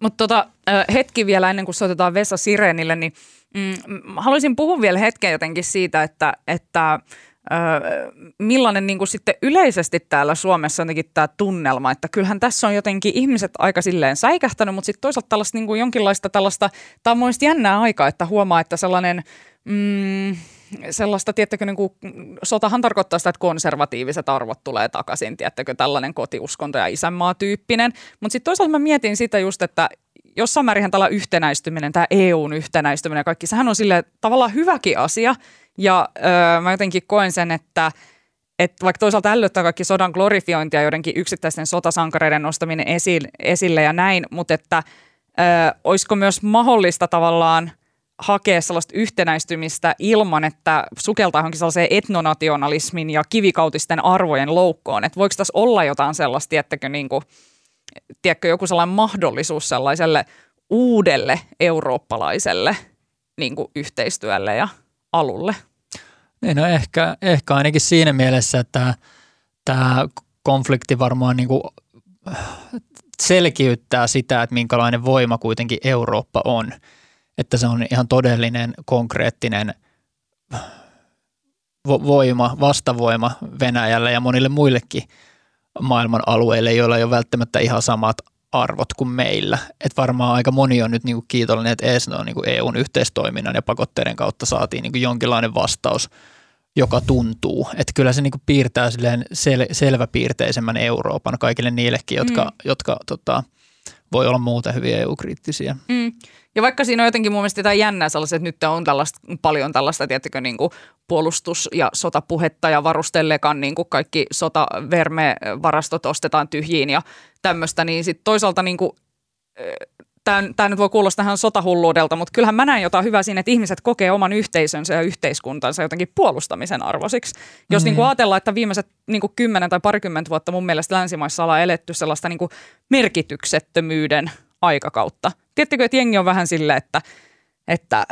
Mutta tota, hetki vielä ennen kuin soitetaan Vesa Sirenille, niin mm, haluaisin puhua vielä hetken jotenkin siitä, että, että millainen niin kuin sitten yleisesti täällä Suomessa jotenkin tämä tunnelma, että kyllähän tässä on jotenkin ihmiset aika silleen säikähtänyt, mutta sitten toisaalta tällaista niin kuin jonkinlaista tällaista, tämä on jännää aikaa, että huomaa, että sellainen mm, sellaista, tiettäkö, niin kuin, sotahan tarkoittaa sitä, että konservatiiviset arvot tulee takaisin, tiettäkö, tällainen kotiuskonto ja isänmaa tyyppinen. Mutta sitten toisaalta mä mietin sitä just, että jossain määrin tällä yhtenäistyminen, tämä EUn yhtenäistyminen ja kaikki, sehän on sille tavallaan hyväkin asia. Ja öö, mä jotenkin koen sen, että että vaikka toisaalta ällöttää kaikki sodan glorifiointia, joidenkin yksittäisten sotasankareiden nostaminen esille, esille ja näin, mutta että ö, olisiko myös mahdollista tavallaan – hakea sellaista yhtenäistymistä ilman, että sukeltaa johonkin sellaiseen etnonationalismin ja kivikautisten arvojen loukkoon. Että voiko tässä olla jotain sellaista, tiettäkö, niin kuin, tiedätkö, joku sellainen mahdollisuus sellaiselle uudelle eurooppalaiselle niin kuin yhteistyölle ja alulle? Niin, no ehkä, ehkä ainakin siinä mielessä, että tämä konflikti varmaan niin kuin selkiyttää sitä, että minkälainen voima kuitenkin Eurooppa on – että se on ihan todellinen, konkreettinen voima, vastavoima Venäjälle ja monille muillekin maailman alueille, joilla ei ole välttämättä ihan samat arvot kuin meillä. Et varmaan aika moni on nyt niinku kiitollinen, että ESNO on niinku EUn yhteistoiminnan ja pakotteiden kautta saatiin niinku jonkinlainen vastaus, joka tuntuu. Että kyllä se niinku piirtää sel- selväpiirteisemmän Euroopan kaikille niillekin, jotka, mm. jotka tota, voi olla muuten hyvin EU-kriittisiä. Mm. Ja vaikka siinä on jotenkin mun mielestä jotain jännää sellaiset, että nyt on tällaista, paljon tällaista, tiettikö, niin kuin puolustus- ja sotapuhetta ja varustellekan niin kuin kaikki sotaverme-varastot ostetaan tyhjiin ja tämmöistä, niin sitten toisaalta niin kuin, tämä nyt voi kuulostaa ihan sotahulluudelta, mutta kyllähän mä näen jotain hyvää siinä, että ihmiset kokee oman yhteisönsä ja yhteiskuntansa jotenkin puolustamisen arvoisiksi. Jos mm-hmm. niin kuin ajatellaan, että viimeiset niin kuin 10 tai parikymmentä vuotta mun mielestä länsimaissa ollaan eletty sellaista niin kuin merkityksettömyyden aikakautta. Tiedättekö, että jengi on vähän silleen, että, että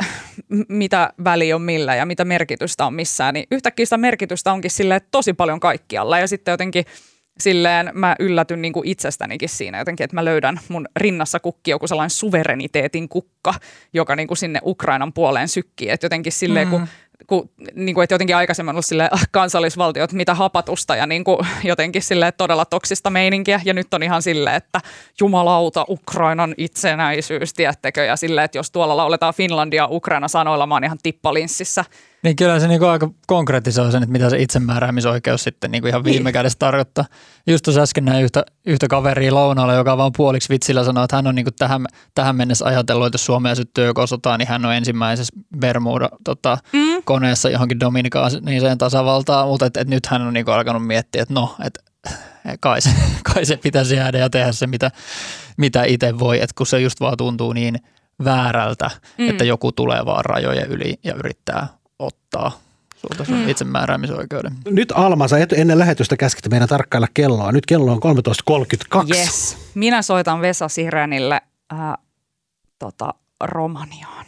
mitä väli on millä ja mitä merkitystä on missään, niin yhtäkkiä sitä merkitystä onkin silleen tosi paljon kaikkialla ja sitten jotenkin – silleen mä yllätyn niin kuin itsestänikin siinä jotenkin, että mä löydän mun rinnassa kukki joku sellainen suvereniteetin kukka, joka niin kuin sinne Ukrainan puoleen sykkii. Että jotenkin silleen, mm. kun kun, niin kuin, että jotenkin aikaisemmin ollut sille ah, kansallisvaltiot, mitä hapatusta ja niin kuin, jotenkin sille todella toksista meininkiä. Ja nyt on ihan silleen, että jumalauta Ukrainan itsenäisyys, tiettekö? Ja silleen, että jos tuolla lauletaan Finlandia Ukraina sanoilla, mä oon ihan tippalinssissä. Niin kyllä se niinku aika konkreettisoi sen, että mitä se itsemääräämisoikeus sitten niinku ihan viime niin. kädessä tarkoittaa. Just tuossa äsken näin yhtä, yhtä kaveria lounaalla, joka vaan puoliksi vitsillä sanoi, että hän on niinku tähän, tähän mennessä ajatellut, että jos Suomea syttyy joko sotaan, niin hän on ensimmäisessä Bermuda tota, mm. koneessa johonkin Dominikaniseen tasavaltaan, mutta et, et nyt hän on niinku alkanut miettiä, että no, että kai se, kai se pitäisi jäädä ja tehdä se, mitä, mitä itse voi, että kun se just vaan tuntuu niin väärältä, mm. että joku tulee vaan rajojen yli ja yrittää ottaa sulta sun mm. itsemääräämisoikeuden. Nyt Alma, sä et ennen lähetystä käsketty meidän tarkkailla kelloa. Nyt kello on 13.32. Yes. Minä soitan Vesa Sirenille äh, tota, Romaniaan.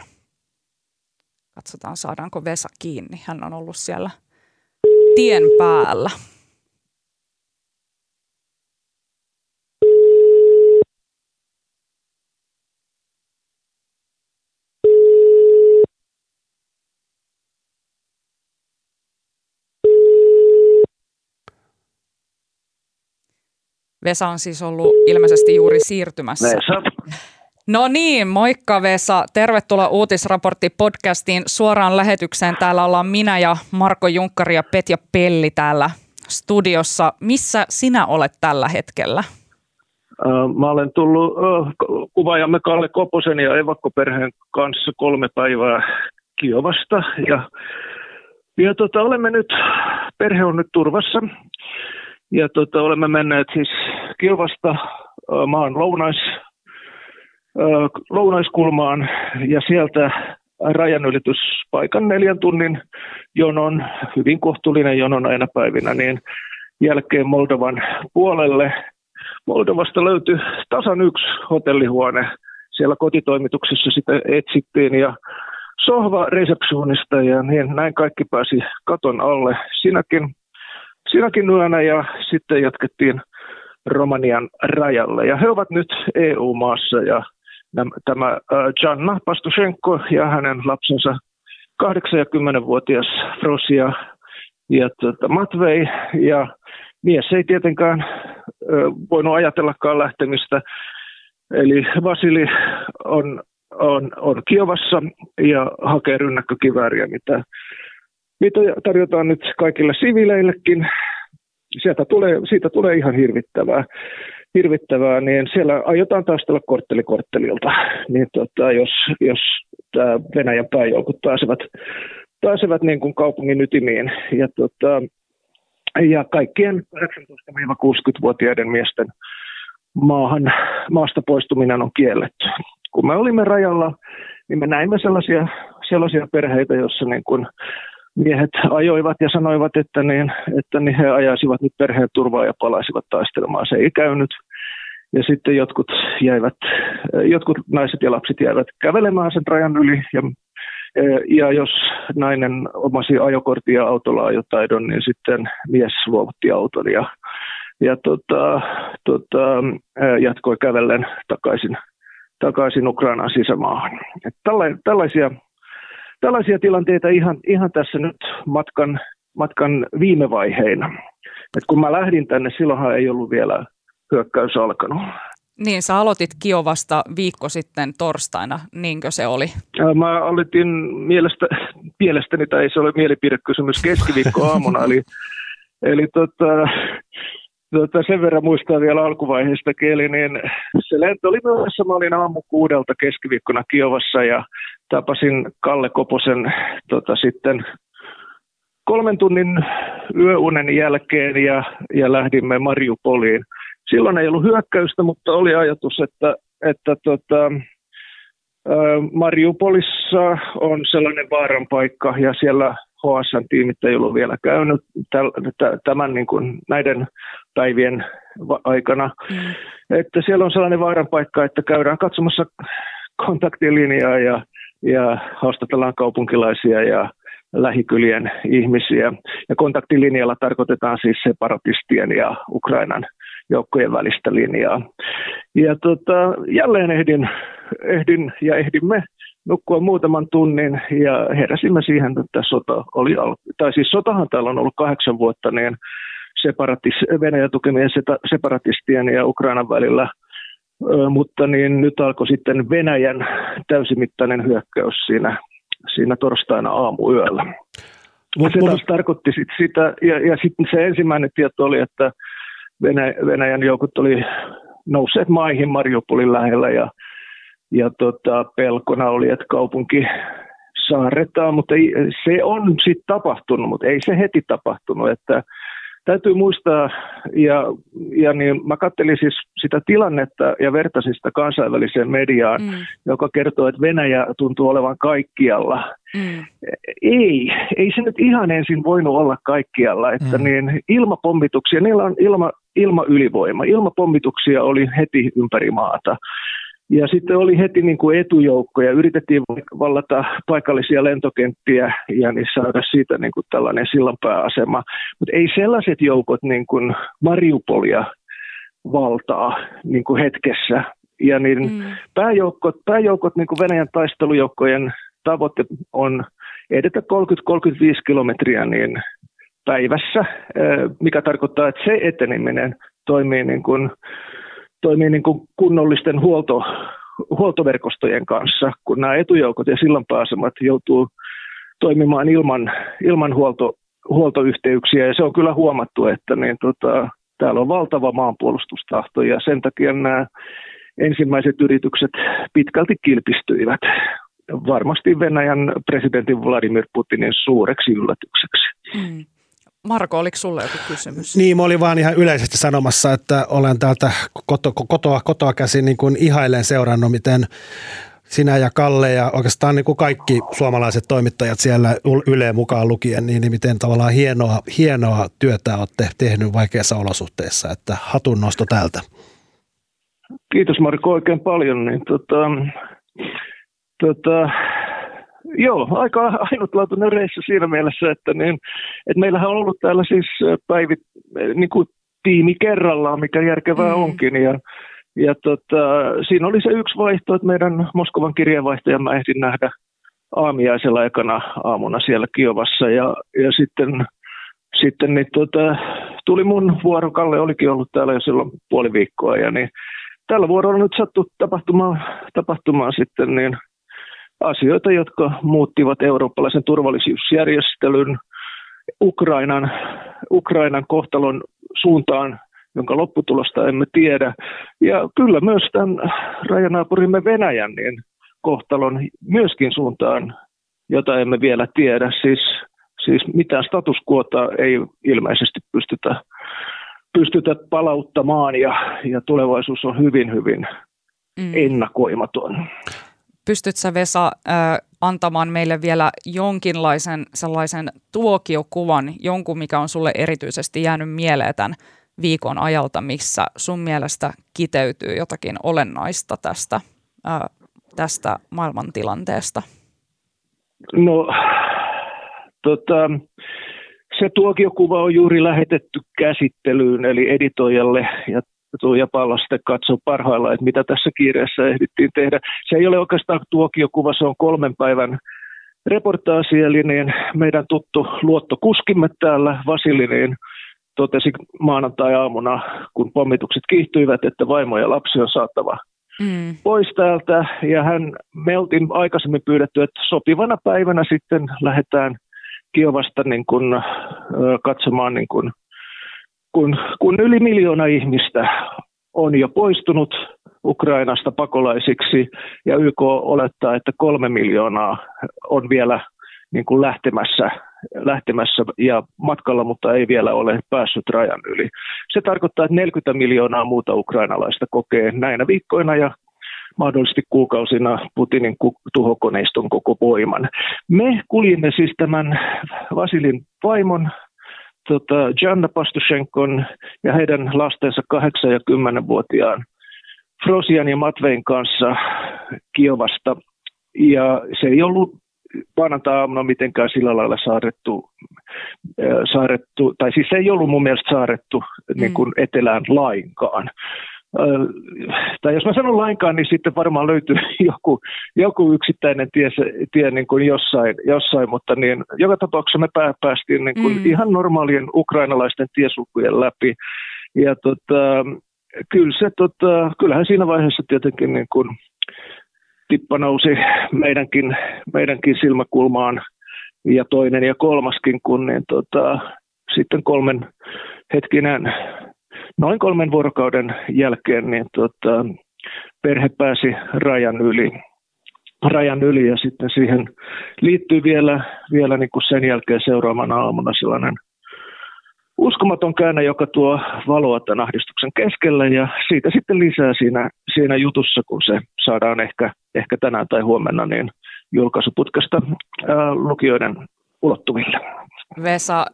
Katsotaan, saadaanko Vesa kiinni. Hän on ollut siellä tien päällä. Vesa on siis ollut ilmeisesti juuri siirtymässä. Vesa. No niin, moikka Vesa. Tervetuloa Uutisraportti podcastiin suoraan lähetykseen. Täällä ollaan minä ja Marko Junkkari ja Petja Pelli täällä studiossa. Missä sinä olet tällä hetkellä? Mä olen tullut kuvaajamme Kalle Koposen ja evakkoperheen kanssa kolme päivää Kiovasta. Ja, ja tota, olemme nyt, perhe on nyt turvassa. Ja tota, olemme menneet siis Kilvasta maan lounais, lounaiskulmaan ja sieltä rajanylityspaikan neljän tunnin jonon, hyvin kohtuullinen jonon aina päivinä, niin jälkeen Moldovan puolelle. Moldovasta löytyi tasan yksi hotellihuone. Siellä kotitoimituksessa sitä etsittiin ja sohva reseptionista ja niin näin kaikki pääsi katon alle. Sinäkin siinäkin yönä ja sitten jatkettiin Romanian rajalle. Ja he ovat nyt EU-maassa ja tämä Janna Pastushenko ja hänen lapsensa 80-vuotias Frosia ja tuota, Matvei ja mies ei tietenkään voinut ajatellakaan lähtemistä. Eli Vasili on, on, on Kiovassa ja hakee rynnäkkökivääriä, mitä mitä tarjotaan nyt kaikille siviileillekin. Sieltä tulee, siitä tulee ihan hirvittävää, hirvittävää, niin siellä aiotaan taistella kortteli korttelilta. Niin tota, jos, jos tämä Venäjän pääjoukot pääsevät, pääsevät niin kuin kaupungin ytimiin. Ja, tota, ja kaikkien 18-60-vuotiaiden miesten maahan, maasta poistuminen on kielletty. Kun me olimme rajalla, niin me näimme sellaisia, sellaisia perheitä, joissa niin kuin miehet ajoivat ja sanoivat, että, niin, että niin he ajaisivat nyt perheen turvaa ja palaisivat taistelemaan. Se ei käynyt. Ja sitten jotkut, jäivät, jotkut naiset ja lapset jäivät kävelemään sen rajan yli. Ja, ja jos nainen omasi ajokortin ja autolla ajotaidon, niin sitten mies luovutti auton ja, ja tota, tota, jatkoi kävellen takaisin, takaisin Ukrainaan sisämaahan. Tällaisia tällaisia tilanteita ihan, ihan tässä nyt matkan, matkan viime vaiheina. Et kun mä lähdin tänne, silloinhan ei ollut vielä hyökkäys alkanut. Niin, sä aloitit Kiovasta viikko sitten torstaina, niinkö se oli? Mä aloitin mielestä, mielestäni, tai ei se ole mielipidekysymys, keskiviikko aamuna, eli, eli tota, tota, sen verran muistaa vielä alkuvaiheesta kieli, niin se lento oli myöhässä. Mä olin aamu kuudelta keskiviikkona Kiovassa ja tapasin Kalle Koposen tota, sitten kolmen tunnin yöunen jälkeen ja, ja lähdimme Mariupoliin. Silloin ei ollut hyökkäystä, mutta oli ajatus, että, että tota, Mariupolissa on sellainen vaaran paikka ja siellä HSN-tiimit ei ollut vielä käynyt tämän niin kuin näiden päivien aikana. Mm. Että siellä on sellainen vaaran paikka, että käydään katsomassa kontaktilinjaa ja, ja haastatellaan kaupunkilaisia ja lähikylien ihmisiä. Ja kontaktilinjalla tarkoitetaan siis separatistien ja Ukrainan joukkojen välistä linjaa. Ja tota, jälleen ehdin, ehdin ja ehdimme nukkua muutaman tunnin ja heräsimme siihen, että sota oli alku. Tai siis sotahan täällä on ollut kahdeksan vuotta, niin separatis, Venäjän tukemien separatistien ja Ukrainan välillä. Mutta niin nyt alkoi sitten Venäjän täysimittainen hyökkäys siinä, siinä torstaina aamuyöllä. Mut, se taas tarkoitti sit sitä, ja, ja sitten se ensimmäinen tieto oli, että Venäjän joukot oli nousseet maihin Mariupolin lähellä ja, ja tota, pelkona oli, että kaupunki saarretaan, mutta ei, se on sitten tapahtunut, mutta ei se heti tapahtunut, että täytyy muistaa, ja, ja niin mä katselin siis sitä tilannetta ja vertasin sitä kansainväliseen mediaan, mm. joka kertoo, että Venäjä tuntuu olevan kaikkialla. Mm. Ei, ei se nyt ihan ensin voinut olla kaikkialla, että mm. niin ilmapommituksia, niillä on ilma, ilmaylivoima, ilmapommituksia oli heti ympäri maata. Ja sitten oli heti niin kuin etujoukkoja, yritettiin vallata paikallisia lentokenttiä ja niin saada siitä niin kuin tällainen sillanpääasema. Mutta ei sellaiset joukot niin kuin Mariupolia valtaa niin kuin hetkessä. Ja niin mm. pääjoukot, pääjoukot niin kuin Venäjän taistelujoukkojen tavoite on edetä 30-35 kilometriä niin päivässä, mikä tarkoittaa, että se eteneminen toimii niin kuin toimii niin kuin kunnollisten huolto, huoltoverkostojen kanssa, kun nämä etujoukot ja sillanpääsemät joutuu toimimaan ilman, ilman huolto, huoltoyhteyksiä. Ja se on kyllä huomattu, että niin, tota, täällä on valtava maanpuolustustahto ja sen takia nämä ensimmäiset yritykset pitkälti kilpistyivät varmasti Venäjän presidentin Vladimir Putinin suureksi yllätykseksi. Mm. Marko, oliko sulle joku kysymys? Niin, mä olin vaan ihan yleisesti sanomassa, että olen täältä koto, kotoa, kotoa käsin niin kuin ihailen seurannut, miten sinä ja Kalle ja oikeastaan niin kuin kaikki suomalaiset toimittajat siellä Yle mukaan lukien, niin, niin miten tavallaan hienoa, hienoa työtä olette tehnyt vaikeissa olosuhteissa, että hatun nosto täältä. Kiitos Marko oikein paljon. Niin, tota, tota, Joo, aika ainutlaatuinen reissu siinä mielessä, että, niin, että meillähän on ollut täällä siis päivit, niin kuin tiimi kerrallaan, mikä järkevää mm. onkin. Ja, ja tota, siinä oli se yksi vaihto, että meidän Moskovan kirjeenvaihtajan mä ehdin nähdä aamiaisella aikana aamuna siellä Kiovassa. Ja, ja sitten, sitten niin, tota, tuli mun vuoro, Kalle olikin ollut täällä jo silloin puoli viikkoa. Ja niin, tällä vuorolla nyt sattui tapahtumaan, tapahtumaan sitten niin asioita, jotka muuttivat eurooppalaisen turvallisuusjärjestelyn Ukrainan, Ukrainan kohtalon suuntaan, jonka lopputulosta emme tiedä. Ja kyllä myös tämän rajanaapurimme Venäjän niin kohtalon myöskin suuntaan, jota emme vielä tiedä. Siis, siis mitään status quota ei ilmeisesti pystytä, pystytä palauttamaan ja, ja tulevaisuus on hyvin, hyvin mm. ennakoimaton. Pystytkö sä Vesa antamaan meille vielä jonkinlaisen sellaisen tuokiokuvan, jonkun mikä on sulle erityisesti jäänyt mieleen tämän viikon ajalta, missä sun mielestä kiteytyy jotakin olennaista tästä, tästä maailmantilanteesta? No, tota, se tuokiokuva on juuri lähetetty käsittelyyn, eli editoijalle ja Tuija Pallo sitten katsoo parhaillaan, että mitä tässä kiireessä ehdittiin tehdä. Se ei ole oikeastaan tuokiokuva, se on kolmen päivän reportaasi, eli niin meidän tuttu luottokuskimme täällä, Vasili, niin totesi maanantai-aamuna, kun pommitukset kiihtyivät, että vaimo ja lapsi on saatava mm. pois täältä. Ja hän, me oltiin aikaisemmin pyydetty, että sopivana päivänä sitten lähdetään Kiovasta niin kun, katsomaan, niin kun, kun, kun yli miljoona ihmistä on jo poistunut Ukrainasta pakolaisiksi ja YK olettaa, että kolme miljoonaa on vielä niin kuin lähtemässä, lähtemässä ja matkalla, mutta ei vielä ole päässyt rajan yli. Se tarkoittaa, että 40 miljoonaa muuta ukrainalaista kokee näinä viikkoina ja mahdollisesti kuukausina Putinin tuhokoneiston koko voiman. Me kuljimme siis tämän Vasilin vaimon tota, Janna Pastushenkon ja heidän lastensa 8- ja 10-vuotiaan Frosian ja Matvein kanssa Kiovasta. Ja se ei ollut maanantai-aamuna mitenkään sillä lailla saarettu, saarettu, tai siis se ei ollut mun mielestä saarettu mm. niin kuin etelään lainkaan. Tai jos mä sanon lainkaan, niin sitten varmaan löytyy joku, joku yksittäinen tie, tie niin kuin jossain, jossain, mutta niin, joka tapauksessa me päästiin niin kuin mm. ihan normaalien ukrainalaisten tiesulkujen läpi. Ja tota, kyllä se, tota, kyllähän siinä vaiheessa tietenkin niin kuin, tippa nousi meidänkin, meidänkin silmäkulmaan ja toinen ja kolmaskin, kun niin, tota, sitten kolmen hetkinen, noin kolmen vuorokauden jälkeen niin, tota, perhe pääsi rajan yli, rajan yli ja sitten siihen liittyy vielä, vielä niin kuin sen jälkeen seuraavana aamuna sellainen uskomaton käänne, joka tuo valoa tämän ahdistuksen keskellä ja siitä sitten lisää siinä, siinä jutussa, kun se saadaan ehkä, ehkä tänään tai huomenna niin julkaisuputkesta ää, lukijoiden ulottuville. Vesa,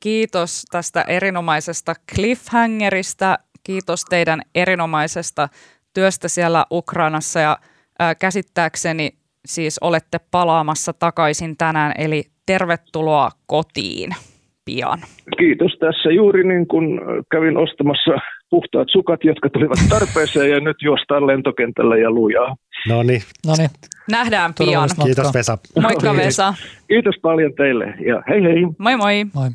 kiitos tästä erinomaisesta cliffhangerista, kiitos teidän erinomaisesta työstä siellä Ukrainassa ja ää, käsittääkseni siis olette palaamassa takaisin tänään, eli tervetuloa kotiin pian. Kiitos. Tässä juuri niin kuin kävin ostamassa puhtaat sukat, jotka tulivat tarpeeseen ja nyt juostaan lentokentällä ja lujaa. No niin. Nähdään pian. Kiitos Vesa. Moikka Vesa. Kiitos paljon teille ja hei hei. Moi moi. Moi.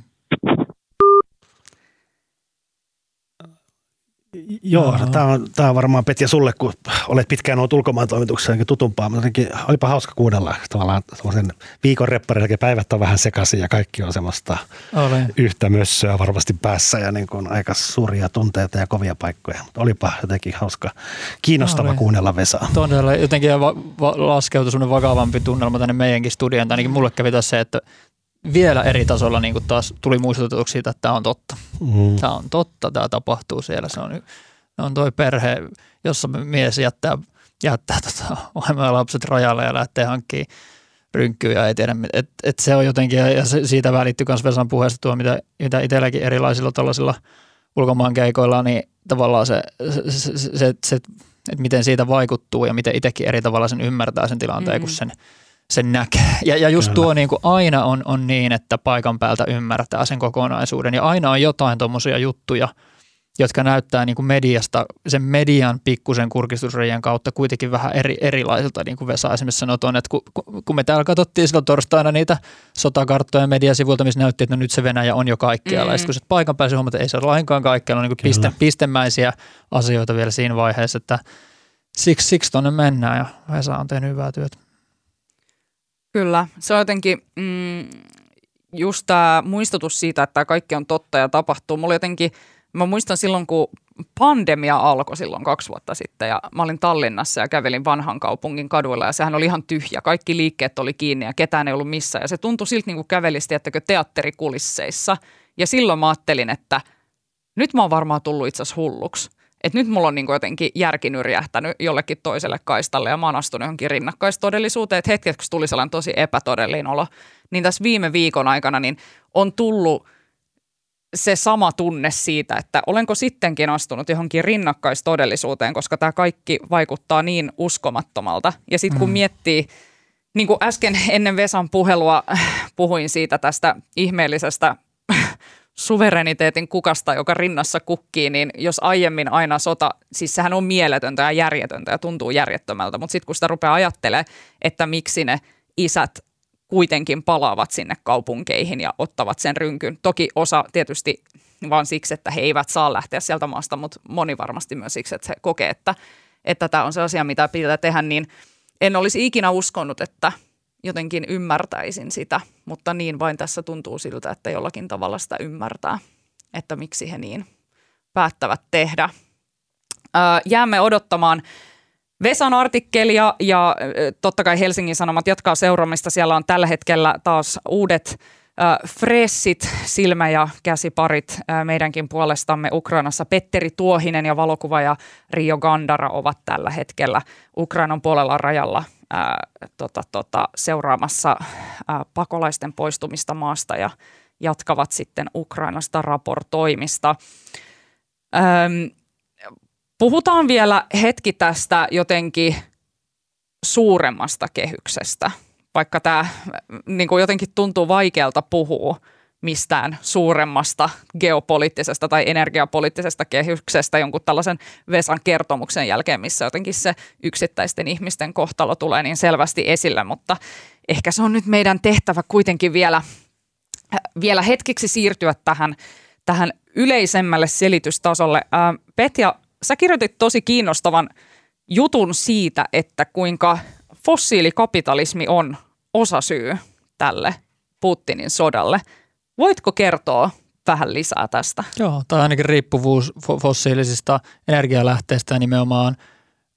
Joo, tämä on, tämä on varmaan Petja sulle, kun olet pitkään ollut ulkomaan toimituksessa tutumpaa, mutta jotenkin olipa hauska kuunnella tavallaan viikon repparin päivät on vähän sekaisin ja kaikki on semmoista Oli. yhtä mössöä varmasti päässä ja niin kuin aika suuria tunteita ja kovia paikkoja. Mutta olipa jotenkin hauska, kiinnostava Oli. kuunnella Vesaa. Todella, jotenkin va- va- laskeutui semmoinen vakavampi tunnelma tänne meidänkin studioon. Ainakin mulle kävi tässä se, että vielä eri tasolla niin kuin taas tuli muistutetuksi siitä, että tämä on totta. Mm. Tämä on totta, tämä tapahtuu siellä. Se on, on toi perhe, jossa mies jättää, jättää tota, ja lapset rajalle ja lähtee hankkimaan rynkkyjä, ei tiedä, et, et se on jotenkin, ja se, siitä välittyy myös Vesan puheesta tuo, mitä, mitä itselläkin erilaisilla tällaisilla ulkomaankeikoilla, niin tavallaan se, se, se, se, se että miten siitä vaikuttuu ja miten itsekin eri tavalla sen ymmärtää sen tilanteen, mm-hmm. kun sen – sen näkee. Ja, ja just Kyllä. tuo niin kuin aina on, on niin, että paikan päältä ymmärtää sen kokonaisuuden. Ja aina on jotain tuommoisia juttuja, jotka näyttää niin kuin mediasta, sen median pikkusen kurkistusreijän kautta kuitenkin vähän eri, erilaisilta, niin kuin Vesa esimerkiksi sanoi tuonne, että kun, kun me täällä katsottiin silloin torstaina niitä sotakarttoja mediasivuilta, missä näytti, että no nyt se Venäjä on jo kaikkialla. Mm. Ja kun paikan päällä huomata, että ei se ole lainkaan kaikkialla, on niin kuin piste, pistemäisiä asioita vielä siinä vaiheessa, että siksi, siksi tuonne mennään ja Vesa on tehnyt hyvää työtä. Kyllä, se on jotenkin mm, just tämä muistutus siitä, että tämä kaikki on totta ja tapahtuu. Mulla jotenkin, mä muistan silloin, kun pandemia alkoi silloin kaksi vuotta sitten ja mä olin Tallinnassa ja kävelin vanhan kaupungin kaduilla ja sehän oli ihan tyhjä. Kaikki liikkeet oli kiinni ja ketään ei ollut missään ja se tuntui siltä niin kuin kävelisi, tiettäkö, teatterikulisseissa. Ja silloin mä ajattelin, että nyt mä oon varmaan tullut itse asiassa hulluksi että nyt mulla on niin jotenkin järki nyrjähtänyt jollekin toiselle kaistalle ja mä oon astunut johonkin rinnakkaistodellisuuteen, että hetkeksi tuli sellainen tosi epätodellinen olo. Niin tässä viime viikon aikana niin on tullut se sama tunne siitä, että olenko sittenkin astunut johonkin rinnakkaistodellisuuteen, koska tämä kaikki vaikuttaa niin uskomattomalta. Ja sitten kun mm. miettii, niin kuin äsken ennen Vesan puhelua puhuin siitä tästä ihmeellisestä suvereniteetin kukasta, joka rinnassa kukkii, niin jos aiemmin aina sota, siis sehän on mieletöntä ja järjetöntä ja tuntuu järjettömältä, mutta sitten kun sitä rupeaa ajattelemaan, että miksi ne isät kuitenkin palaavat sinne kaupunkeihin ja ottavat sen rynkyn. Toki osa tietysti vaan siksi, että he eivät saa lähteä sieltä maasta, mutta moni varmasti myös siksi, että he kokee, että, että tämä on se asia, mitä pitää tehdä, niin en olisi ikinä uskonut, että jotenkin ymmärtäisin sitä, mutta niin vain tässä tuntuu siltä, että jollakin tavalla sitä ymmärtää, että miksi he niin päättävät tehdä. Jäämme odottamaan Vesan artikkelia ja totta kai Helsingin Sanomat jatkaa seuraamista. Siellä on tällä hetkellä taas uudet Fressit, silmä- ja käsiparit meidänkin puolestamme Ukrainassa. Petteri Tuohinen ja valokuvaaja Rio Gandara ovat tällä hetkellä Ukrainan puolella rajalla ää, tota, tota, seuraamassa ää, pakolaisten poistumista maasta ja jatkavat sitten Ukrainasta raportoimista. Öm, puhutaan vielä hetki tästä jotenkin suuremmasta kehyksestä, vaikka tämä niin kuin jotenkin tuntuu vaikealta puhua mistään suuremmasta geopoliittisesta tai energiapoliittisesta kehyksestä jonkun tällaisen Vesan kertomuksen jälkeen, missä jotenkin se yksittäisten ihmisten kohtalo tulee niin selvästi esille, mutta ehkä se on nyt meidän tehtävä kuitenkin vielä, vielä hetkiksi siirtyä tähän, tähän yleisemmälle selitystasolle. Petja, sä kirjoitit tosi kiinnostavan jutun siitä, että kuinka fossiilikapitalismi on osasyy tälle Putinin sodalle – Voitko kertoa vähän lisää tästä? Joo, tai ainakin riippuvuus fossiilisista energialähteistä nimenomaan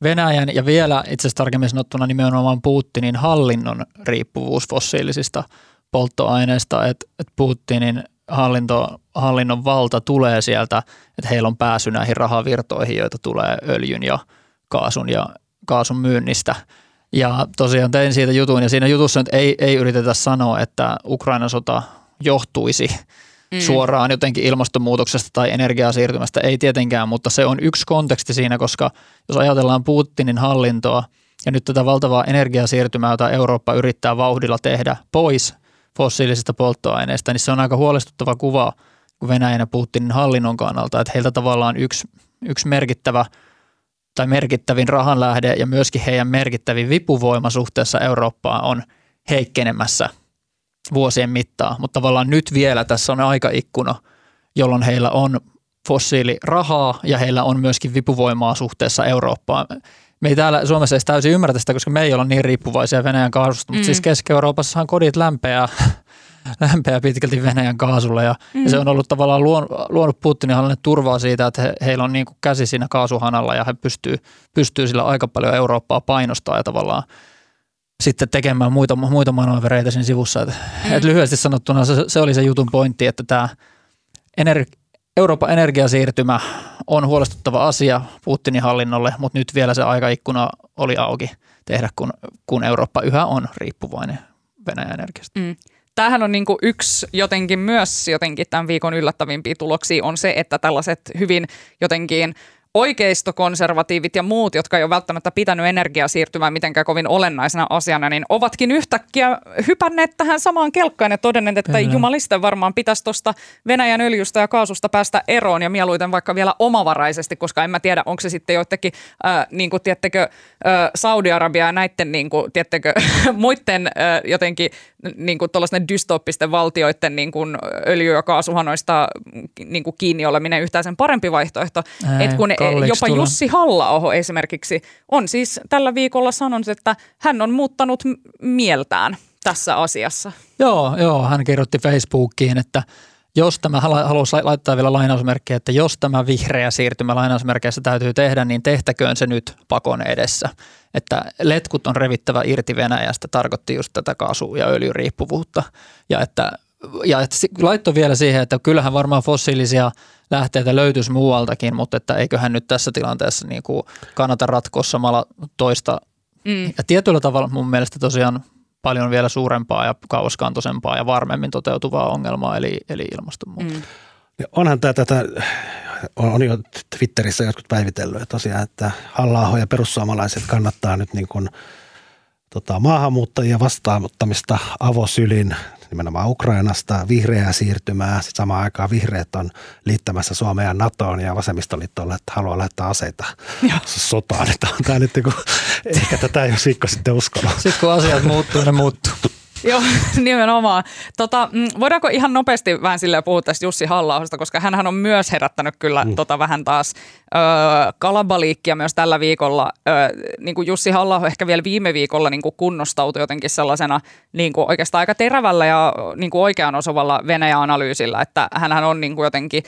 Venäjän ja vielä itse asiassa tarkemmin sanottuna nimenomaan Putinin hallinnon riippuvuus fossiilisista polttoaineista, että, että Putinin hallinto, hallinnon valta tulee sieltä, että heillä on pääsy näihin rahavirtoihin, joita tulee öljyn ja kaasun ja kaasun myynnistä. Ja tosiaan tein siitä jutun ja siinä jutussa nyt ei, ei yritetä sanoa, että Ukrainan sota johtuisi mm. suoraan jotenkin ilmastonmuutoksesta tai energiasiirtymästä, ei tietenkään, mutta se on yksi konteksti siinä, koska jos ajatellaan Putinin hallintoa ja nyt tätä valtavaa energiasiirtymää, jota Eurooppa yrittää vauhdilla tehdä pois fossiilisista polttoaineista, niin se on aika huolestuttava kuva Venäjän ja Putinin hallinnon kannalta, että heiltä tavallaan yksi, yksi merkittävä tai merkittävin rahanlähde ja myöskin heidän merkittävin vipuvoima suhteessa Eurooppaan on heikkenemässä – vuosien mittaan, mutta tavallaan nyt vielä tässä on aikaikkuna, jolloin heillä on fossiilirahaa ja heillä on myöskin vipuvoimaa suhteessa Eurooppaan. Me ei täällä Suomessa edes täysin ymmärrä sitä, koska me ei olla niin riippuvaisia Venäjän kaasusta, mutta mm. siis Keski-Euroopassahan kodit lämpeää, lämpeää pitkälti Venäjän kaasulla ja, mm. ja se on ollut tavallaan luon, luonut Putinin hallinne turvaa siitä, että he, heillä on niin kuin käsi siinä kaasuhanalla ja he pystyy, pystyy sillä aika paljon Eurooppaa painostaa ja tavallaan sitten tekemään muita, muita manövereitä siinä sivussa. Et, mm. et lyhyesti sanottuna se, se oli se jutun pointti, että tämä ener- Euroopan energiasiirtymä on huolestuttava asia Putinin hallinnolle, mutta nyt vielä se aikaikkuna oli auki tehdä, kun, kun Eurooppa yhä on riippuvainen Venäjän energiasta. Mm. Tämähän on niin yksi jotenkin myös jotenkin tämän viikon yllättävimpiä tuloksia on se, että tällaiset hyvin jotenkin – oikeistokonservatiivit ja muut, jotka ei ole välttämättä pitänyt energiasiirtymää mitenkään kovin olennaisena asiana, niin ovatkin yhtäkkiä hypänneet tähän samaan kelkkaan ja todenneet, että Kyllä. jumalisten varmaan pitäisi tuosta Venäjän öljystä ja kaasusta päästä eroon ja mieluiten vaikka vielä omavaraisesti, koska en mä tiedä, onko se sitten joidenkin, äh, niin kuin, tiettekö, äh, Saudi-Arabia ja näiden niin kuin, tiettekö, muiden äh, jotenkin niin kuin dystoppisten valtioiden niin kuin öljy- ja kaasuhanoista niin kuin kiinni oleminen yhtään sen parempi vaihtoehto. Ei, Et kun jopa tulla. Jussi halla esimerkiksi on siis tällä viikolla sanonut, että hän on muuttanut mieltään tässä asiassa. Joo, joo, hän kirjoitti Facebookiin, että jos tämä, haluaisi laittaa vielä lainausmerkkejä, että jos tämä vihreä siirtymä lainausmerkeissä täytyy tehdä, niin tehtäköön se nyt pakon edessä. Että letkut on revittävä irti Venäjästä, tarkoitti just tätä kaasu- ja öljyriippuvuutta. Ja että ja laittoi vielä siihen, että kyllähän varmaan fossiilisia lähteitä löytyisi muualtakin, mutta että eiköhän nyt tässä tilanteessa niin kuin kannata ratkoa samalla toista. Mm. Ja tietyllä tavalla mun mielestä tosiaan paljon vielä suurempaa ja kauaskantoisempaa ja varmemmin toteutuvaa ongelmaa, eli, eli ilmastonmuutos. Mm. Onhan tämä tätä, on, on jo Twitterissä jotkut päivitellyt, että tosiaan, että halla ja perussuomalaiset kannattaa nyt niin kuin, tota, maahanmuuttajia vastaanottamista avosylin nimenomaan Ukrainasta, vihreää siirtymää. Sitten samaan aikaan vihreät on liittämässä Suomea NATOon ja vasemmistoliitto on, että haluaa lähettää aseita Joo. sotaan. Että on tämä nyt, kun, ehkä tätä ei ole sitten uskonut. Sitten kun asiat muuttuu, ne muuttuu. Joo, nimenomaan. Tota, mm, voidaanko ihan nopeasti vähän silleen puhua tästä Jussi halla koska hän on myös herättänyt kyllä mm. tota vähän taas ö, kalabaliikkia myös tällä viikolla. Ö, niin kuin Jussi halla ehkä vielä viime viikolla niin kuin kunnostautui jotenkin sellaisena niin kuin oikeastaan aika terävällä ja niin kuin oikean osuvalla Venäjä-analyysillä, että hän on niin kuin jotenkin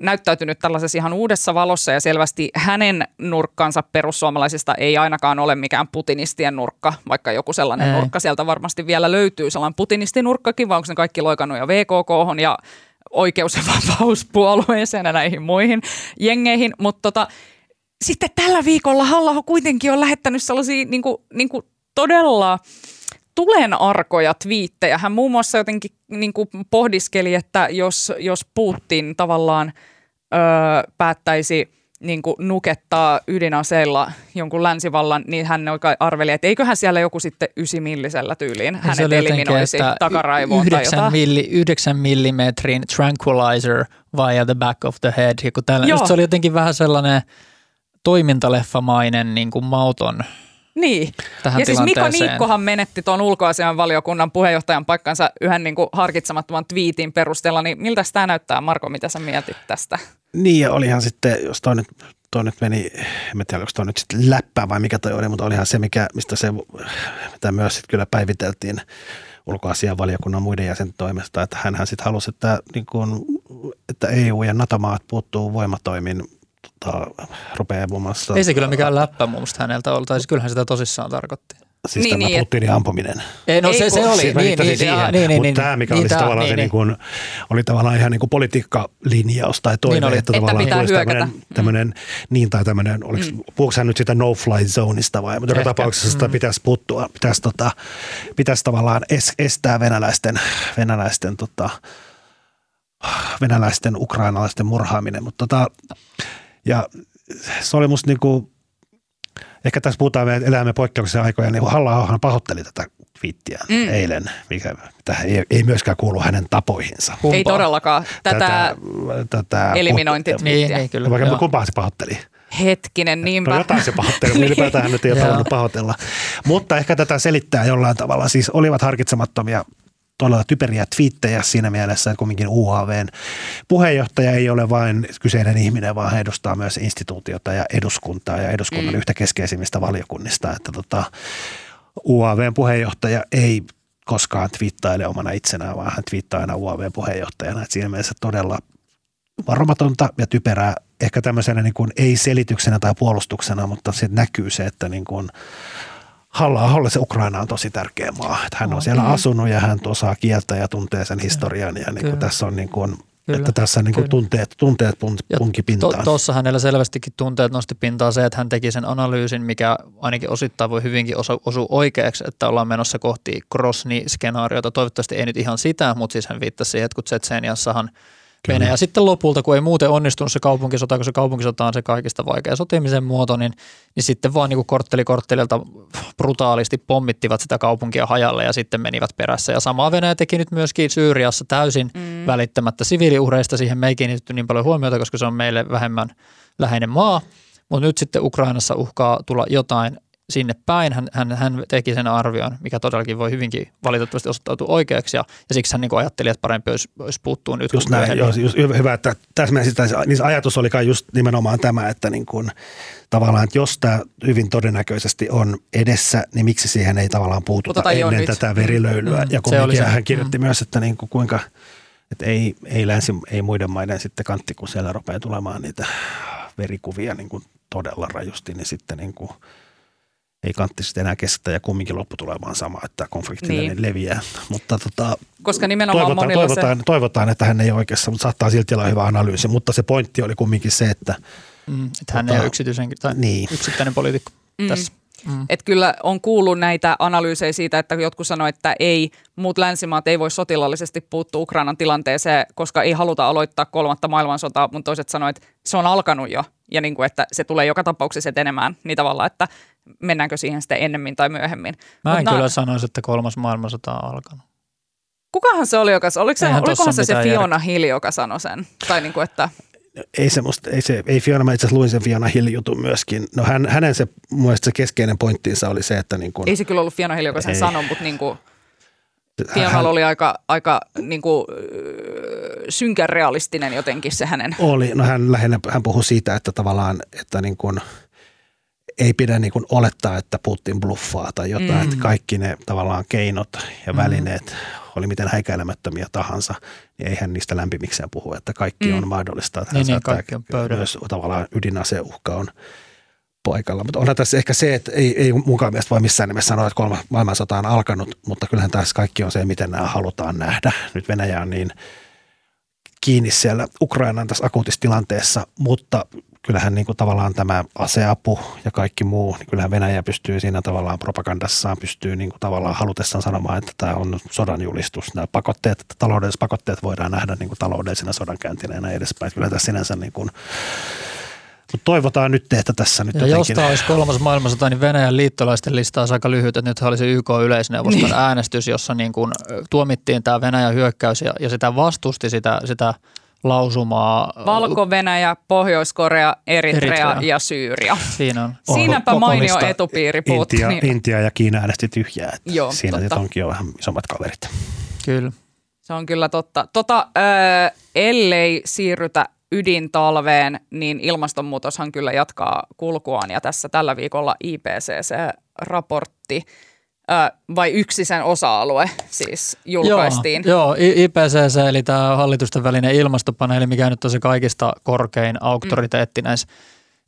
näyttäytynyt tällaisessa ihan uudessa valossa ja selvästi hänen nurkkansa perussuomalaisista ei ainakaan ole mikään putinistien nurkka, vaikka joku sellainen ei. nurkka sieltä varmasti vielä löytyy, sellainen putinistin nurkkakin, vai onko ne kaikki loikannut jo VKK ja oikeus- ja vapauspuolueeseen ja näihin muihin jengeihin, mutta tota, sitten tällä viikolla halla kuitenkin on lähettänyt sellaisia niin kuin, niin kuin todella tulenarkoja twiittejä. Hän muun muassa jotenkin niin kuin pohdiskeli, että jos, jos Putin tavallaan öö, päättäisi niin kuin nukettaa ydinaseilla jonkun länsivallan, niin hän arveli, että eiköhän siellä joku sitten ysimillisellä tyyliin ja hänet eliminoisi takaraivoon 9 tai jotain. Milli, 9 millimetrin tranquilizer via the back of the head. Ja kun tällä, se oli jotenkin vähän sellainen toimintaleffamainen niin kuin mauton – niin. Tähän ja siis Mika Niikkohan menetti tuon ulkoasian valiokunnan puheenjohtajan paikkansa yhden niin kuin harkitsemattoman twiitin perusteella, niin miltä tämä näyttää, Marko, mitä sä mietit tästä? Niin, ja olihan sitten, jos toi nyt, toi nyt meni, en tiedä, onko toi nyt sitten läppää vai mikä toi oli, mutta olihan se, mikä, mistä se, mitä myös sitten kyllä päiviteltiin ulkoasian valiokunnan muiden jäsenten toimesta, että hän sitten halusi, että, niin kuin, että EU ja NATO-maat puuttuu voimatoimin tota, muassa... Ei se kyllä mikään läppä mun häneltä ollut, tai kyllähän sitä tosissaan tarkoitti. Siis niin, tämä niin, Putinin ampuminen. Ei, no se, se oli. Siis niin, niin, siihen. Niin, niin, Mutta niin, tämä, mikä niin, olisi tavallaan niin, se niin. Niin kuin, oli tavallaan ihan niin kuin politiikkalinjaus tai toive, niin oli, että, että tavallaan pitää olisi tämmöinen, tämmöinen mm. niin tai tämmöinen, oliko, mm. puhuuko hän nyt sitä no-fly zoneista vai, mutta joka tapauksessa sitä mm. pitäisi puuttua, pitäisi, tota, pitäisi tavallaan estää venäläisten, venäläisten tota, venäläisten, ukrainalaisten murhaaminen, mutta tota, ja se oli musta niinku, ehkä tässä puhutaan, me elämme poikkeuksellisia aikoja, niin halla pahoitteli tätä twiittiä mm. eilen, mikä tähän ei, ei myöskään kuulu hänen tapoihinsa. Kumpa? Ei todellakaan. Tätä, tätä, tätä eliminointitwiittiä. Niin, ei, kyllä. Vaikka kumpaa se pahoitteli? Hetkinen, niinpä. No jotain se pahoitteli, niin. ylipäätään hän nyt ei ole pahoitella. Mutta ehkä tätä selittää jollain tavalla. Siis olivat harkitsemattomia todella typeriä twiittejä siinä mielessä, että kumminkin UAVn puheenjohtaja ei ole vain kyseinen ihminen, vaan hän edustaa myös instituutiota ja eduskuntaa ja eduskunnan mm. yhtä keskeisimmistä valiokunnista. Että tota, UAVn puheenjohtaja ei koskaan twiittaile omana itsenään, vaan hän twiittaa aina UAVn puheenjohtajana. Että siinä mielessä todella varomatonta ja typerää, ehkä tämmöisenä niin kuin ei selityksenä tai puolustuksena, mutta se näkyy se, että niin kuin halla se Ukraina on tosi tärkeä maa. Että hän on siellä asunut ja hän osaa kieltä ja tuntee sen historian ja niin kuin tässä on niin kuin, Kyllä. Että tässä niin kuin tunteet, tunteet punki pintaan. Tuossa hänellä selvästikin tunteet nosti pintaan se, että hän teki sen analyysin, mikä ainakin osittain voi hyvinkin osu, osua oikeaksi, että ollaan menossa kohti Krosni-skenaariota. Toivottavasti ei nyt ihan sitä, mutta siis hän viittasi siihen, että kun Tsetseeniassahan – Kyllä. Ja sitten lopulta, kun ei muuten onnistunut se kaupunkisota, kun se kaupunkisota on se kaikista vaikea sotimisen muoto, niin, niin sitten vaan niin kortteli korttelilta brutaalisti pommittivat sitä kaupunkia hajalle ja sitten menivät perässä. Ja samaa Venäjä teki nyt myöskin Syyriassa täysin mm. välittämättä siviiliuhreista. Siihen me ei kiinnitetty niin paljon huomiota, koska se on meille vähemmän läheinen maa. Mutta nyt sitten Ukrainassa uhkaa tulla jotain sinne päin. Hän, hän, hän teki sen arvion, mikä todellakin voi hyvinkin valitettavasti osoittautua oikeaksi ja, ja siksi hän niin ajatteli, että parempi olisi, olisi puuttua nyt. Just näin, joo, just, hyvä, että täsmäisit, niin ajatus oli kai just nimenomaan tämä, että niin kuin, tavallaan, että jos tämä hyvin todennäköisesti on edessä, niin miksi siihen ei tavallaan puututa Puhutaan ennen tätä verilöylyä. Mm, ja kun hän kirjoitti mm. myös, että niin kuin kuinka, että ei, ei länsi, ei muiden maiden sitten kantti, kun siellä rupeaa tulemaan niitä verikuvia niin kuin todella rajusti, niin sitten niin kuin – ei kantti sitten enää kestä ja kumminkin lopputulemaan sama, että konflikti niin. leviää. Mutta tota, Koska nimenomaan toivotaan, toivotaan, se... toivotaan, että hän ei ole oikeassa, mutta saattaa silti olla hyvä analyysi. Mutta se pointti oli kumminkin se, että... Mm, että hän tota, ei ole yksityisen, tai niin. yksittäinen poliitikko mm. tässä. Mm. Että kyllä on kuullut näitä analyysejä siitä, että jotkut sanoivat, että ei, muut länsimaat ei voi sotilaallisesti puuttua Ukrainan tilanteeseen, koska ei haluta aloittaa kolmatta maailmansotaa, mutta toiset sanoivat, että se on alkanut jo ja niin kuin, että se tulee joka tapauksessa etenemään niin tavalla, että mennäänkö siihen sitten ennemmin tai myöhemmin. Mä en Mut kyllä na- sanoisi, että kolmas maailmansota on alkanut. Kukahan se oli, joka, oliko se, olikohan se se Fiona. Hill, joka sanoi sen? Tai niin kuin, että ei semmoista, ei, se, ei Fiona, mä itse asiassa luin sen Fiona Hill jutun myöskin. No hän, hänen se, mun se keskeinen pointtinsa oli se, että niin kuin, Ei se kyllä ollut Fiona Hill, joka sen sanoi, mutta niin kuin, Fionnalla oli aika, aika niin kuin, synkän realistinen jotenkin se hänen. Oli, no hän lähinnä hän puhui siitä, että tavallaan, että niin kuin, ei pidä niin kuin olettaa, että Putin bluffaa tai jotain, mm. että kaikki ne tavallaan keinot ja mm. välineet, mm. oli miten häikäilemättömiä tahansa, niin eihän niistä lämpimikseen puhu, että kaikki mm. on mahdollista. Että niin, niin, kaikki on pöydällä. Myös tavallaan ydinaseuhka on paikalla. Mutta onhan tässä ehkä se, että ei, ei mukaan mielestä voi missään nimessä sanoa, että kolmas maailmansota on alkanut, mutta kyllähän tässä kaikki on se, miten nämä halutaan nähdä. Nyt Venäjä on niin kiinni siellä Ukrainan tässä akuutissa tilanteessa, mutta kyllähän niin kuin tavallaan tämä aseapu ja kaikki muu, niin kyllähän Venäjä pystyy siinä tavallaan propagandassaan, pystyy niin kuin tavallaan halutessaan sanomaan, että tämä on sodan julistus. Nämä pakotteet, taloudelliset pakotteet voidaan nähdä niin kuin taloudellisena sodankäyntinä ja näin edespäin. Kyllä tässä sinänsä niin kuin mutta toivotaan nyt, että tässä nyt ja jotenkin... jos olisi kolmas maailmansota, niin Venäjän liittolaisten lista olisi aika lyhyt. Että nyt oli se YK-yleisneuvoston niin. äänestys, jossa niin kuin tuomittiin tämä Venäjän hyökkäys ja, ja sitä vastusti sitä, sitä lausumaa. Valko-Venäjä, Pohjois-Korea, Eritrea, Eritrea ja Syyria. Siinä on. Siinäpä mainio etupiiri puuttu. Intia, niin. Intia ja Kiina äänesti tyhjää. Joo, Siinä totta. onkin jo vähän isommat kaverit. Kyllä. Se on kyllä totta. Tota, äh, ellei siirrytä ydintalveen, niin ilmastonmuutoshan kyllä jatkaa kulkuaan ja tässä tällä viikolla IPCC-raportti vai yksi sen osa-alue siis julkaistiin? Joo, joo IPCC eli tämä hallitusten välinen ilmastopaneeli, mikä nyt on se kaikista korkein auktoriteetti mm. näissä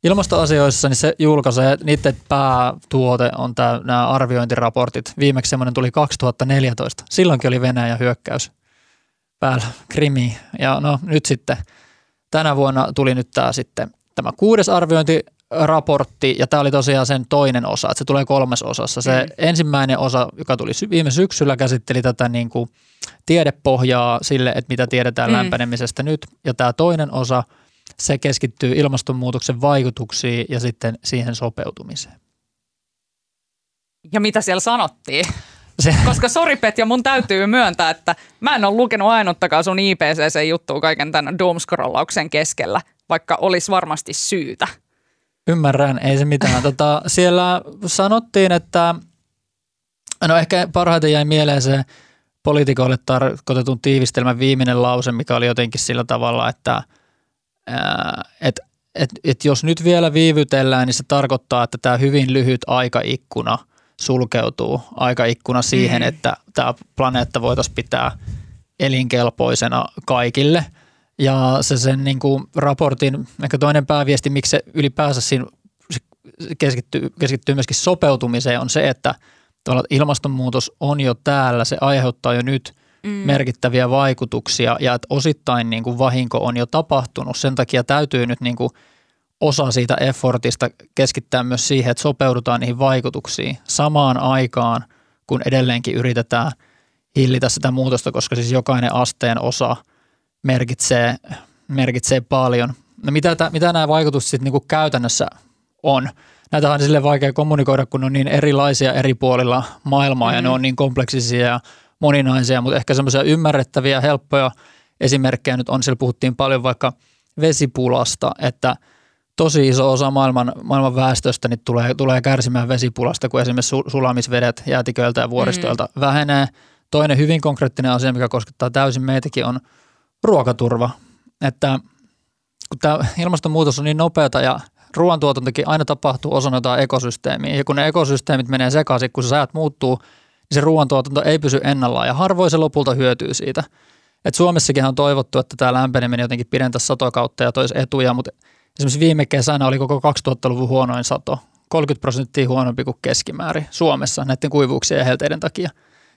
ilmastoasioissa, niin se julkaisee, niiden päätuote on tämä, nämä arviointiraportit. Viimeksi semmoinen tuli 2014. Silloinkin oli Venäjän hyökkäys päällä Krimi. Ja no nyt sitten – tänä vuonna tuli nyt tämä sitten tämä kuudes arviointiraportti, ja tämä oli tosiaan sen toinen osa, että se tulee kolmas osassa. Se mm. ensimmäinen osa, joka tuli viime syksyllä, käsitteli tätä niin kuin tiedepohjaa sille, että mitä tiedetään mm. lämpenemisestä nyt, ja tämä toinen osa, se keskittyy ilmastonmuutoksen vaikutuksiin ja sitten siihen sopeutumiseen. Ja mitä siellä sanottiin? Se. Koska sori Petja, mun täytyy myöntää, että mä en ole lukenut ainuttakaan sun IPCC-juttua kaiken tämän doomscrollauksen keskellä, vaikka olisi varmasti syytä. Ymmärrän, ei se mitään. Tota, siellä sanottiin, että no ehkä parhaiten jäi mieleen se poliitikoille tarkoitetun tiivistelmän viimeinen lause, mikä oli jotenkin sillä tavalla, että et, et, et jos nyt vielä viivytellään, niin se tarkoittaa, että tämä hyvin lyhyt aikaikkuna – sulkeutuu aikaikkuna siihen, mm. että tämä planeetta voitaisiin pitää elinkelpoisena kaikille. Ja se sen niin kuin raportin, ehkä toinen pääviesti, miksi se ylipäänsä siinä keskittyy, keskittyy myöskin sopeutumiseen, on se, että ilmastonmuutos on jo täällä, se aiheuttaa jo nyt mm. merkittäviä vaikutuksia ja että osittain niin kuin vahinko on jo tapahtunut. Sen takia täytyy nyt niin kuin – osa siitä effortista keskittää myös siihen, että sopeudutaan niihin vaikutuksiin samaan aikaan, kun edelleenkin yritetään hillitä sitä muutosta, koska siis jokainen asteen osa merkitsee, merkitsee paljon. No mitä, tä, mitä nämä vaikutukset sitten niin käytännössä on? Näitä on sille vaikea kommunikoida, kun ne on niin erilaisia eri puolilla maailmaa mm-hmm. ja ne mm. on niin kompleksisia ja moninaisia, mutta ehkä semmoisia ymmärrettäviä, helppoja esimerkkejä nyt on, siellä puhuttiin paljon vaikka vesipulasta, että – tosi iso osa maailman, maailman väestöstä niin tulee, tulee kärsimään vesipulasta, kun esimerkiksi sulamisvedet jäätiköiltä ja vuoristoilta mm. vähenee. Toinen hyvin konkreettinen asia, mikä koskettaa täysin meitäkin, on ruokaturva. Että kun tämä ilmastonmuutos on niin nopeata ja ruoantuotantokin aina tapahtuu osana jotain ekosysteemiä. Ja kun ne ekosysteemit menee sekaisin, kun se säät muuttuu, niin se ruoantuotanto ei pysy ennallaan ja harvoin se lopulta hyötyy siitä. Et Suomessakin on toivottu, että tämä lämpeneminen jotenkin pidentäisi satokautta ja toisi etuja, mutta Esimerkiksi viime kesänä oli koko 2000-luvun huonoin sato, 30 prosenttia huonompi kuin keskimäärin Suomessa näiden kuivuuksien ja helteiden takia.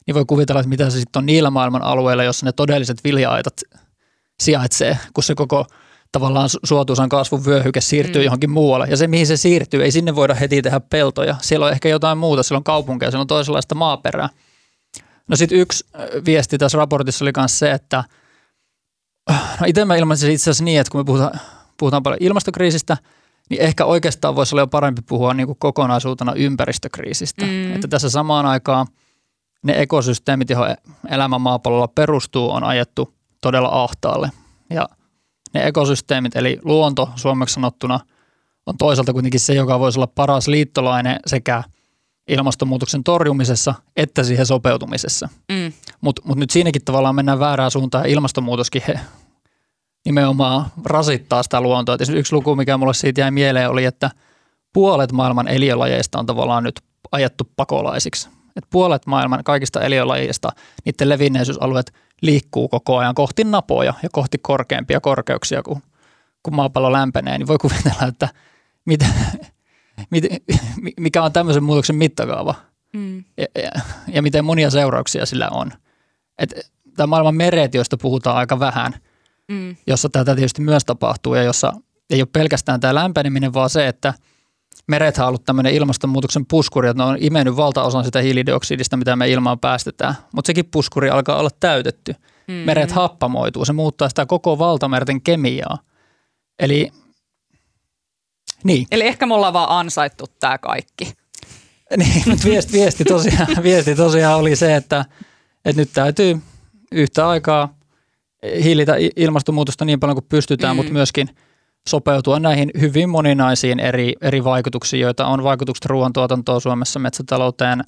Niin voi kuvitella, että mitä se sitten on niillä maailman alueilla, jossa ne todelliset vilja-aitat sijaitsee, kun se koko tavallaan suotuisan kasvun vyöhyke siirtyy mm. johonkin muualle. Ja se, mihin se siirtyy, ei sinne voida heti tehdä peltoja. Siellä on ehkä jotain muuta, siellä on kaupunkeja, siellä on toisenlaista maaperää. No sitten yksi viesti tässä raportissa oli myös se, että no itse mä ilmaisin itse asiassa niin, että kun me puhutaan puhutaan paljon ilmastokriisistä, niin ehkä oikeastaan voisi olla jo parempi puhua niin kuin kokonaisuutena ympäristökriisistä. Mm. Että tässä samaan aikaan ne ekosysteemit, joihin elämä maapallolla perustuu, on ajettu todella ahtaalle. Ja ne ekosysteemit, eli luonto suomeksi sanottuna, on toisaalta kuitenkin se, joka voisi olla paras liittolainen sekä ilmastonmuutoksen torjumisessa että siihen sopeutumisessa. Mm. Mutta mut nyt siinäkin tavallaan mennään väärään suuntaan ja ilmastonmuutoskin he, nimenomaan rasittaa sitä luontoa. Et yksi luku, mikä mulle siitä jäi mieleen, oli, että puolet maailman eliölajeista on tavallaan nyt ajettu pakolaisiksi. Et puolet maailman kaikista eliölajeista, niiden levinneisyysalueet liikkuu koko ajan kohti napoja ja kohti korkeampia korkeuksia, kun, kun maapallo lämpenee, niin voi kuvitella, että mitä, mit, mikä on tämmöisen muutoksen mittakaava mm. ja, ja, ja miten monia seurauksia sillä on. Et, tämä maailman meret, joista puhutaan aika vähän, mm. jossa tätä tietysti myös tapahtuu ja jossa ei ole pelkästään tämä lämpeneminen, vaan se, että – meret on ollut tämmöinen ilmastonmuutoksen puskuri, että ne on imennyt valtaosan sitä hiilidioksidista, mitä me ilmaan päästetään. Mutta sekin puskuri alkaa olla täytetty. Mm-hmm. Meret happamoituu, se muuttaa sitä koko valtamerten kemiaa. Eli, niin. Eli ehkä me ollaan vaan ansaittu tämä kaikki. niin, mutta viesti, viesti, tosiaan, viesti tosiaan oli se, että, että nyt täytyy yhtä aikaa hillitä ilmastonmuutosta niin paljon kuin pystytään, mm. mutta myöskin – sopeutua näihin hyvin moninaisiin eri, eri vaikutuksiin, joita on vaikutukset ruoantuotantoon Suomessa, metsätalouteen,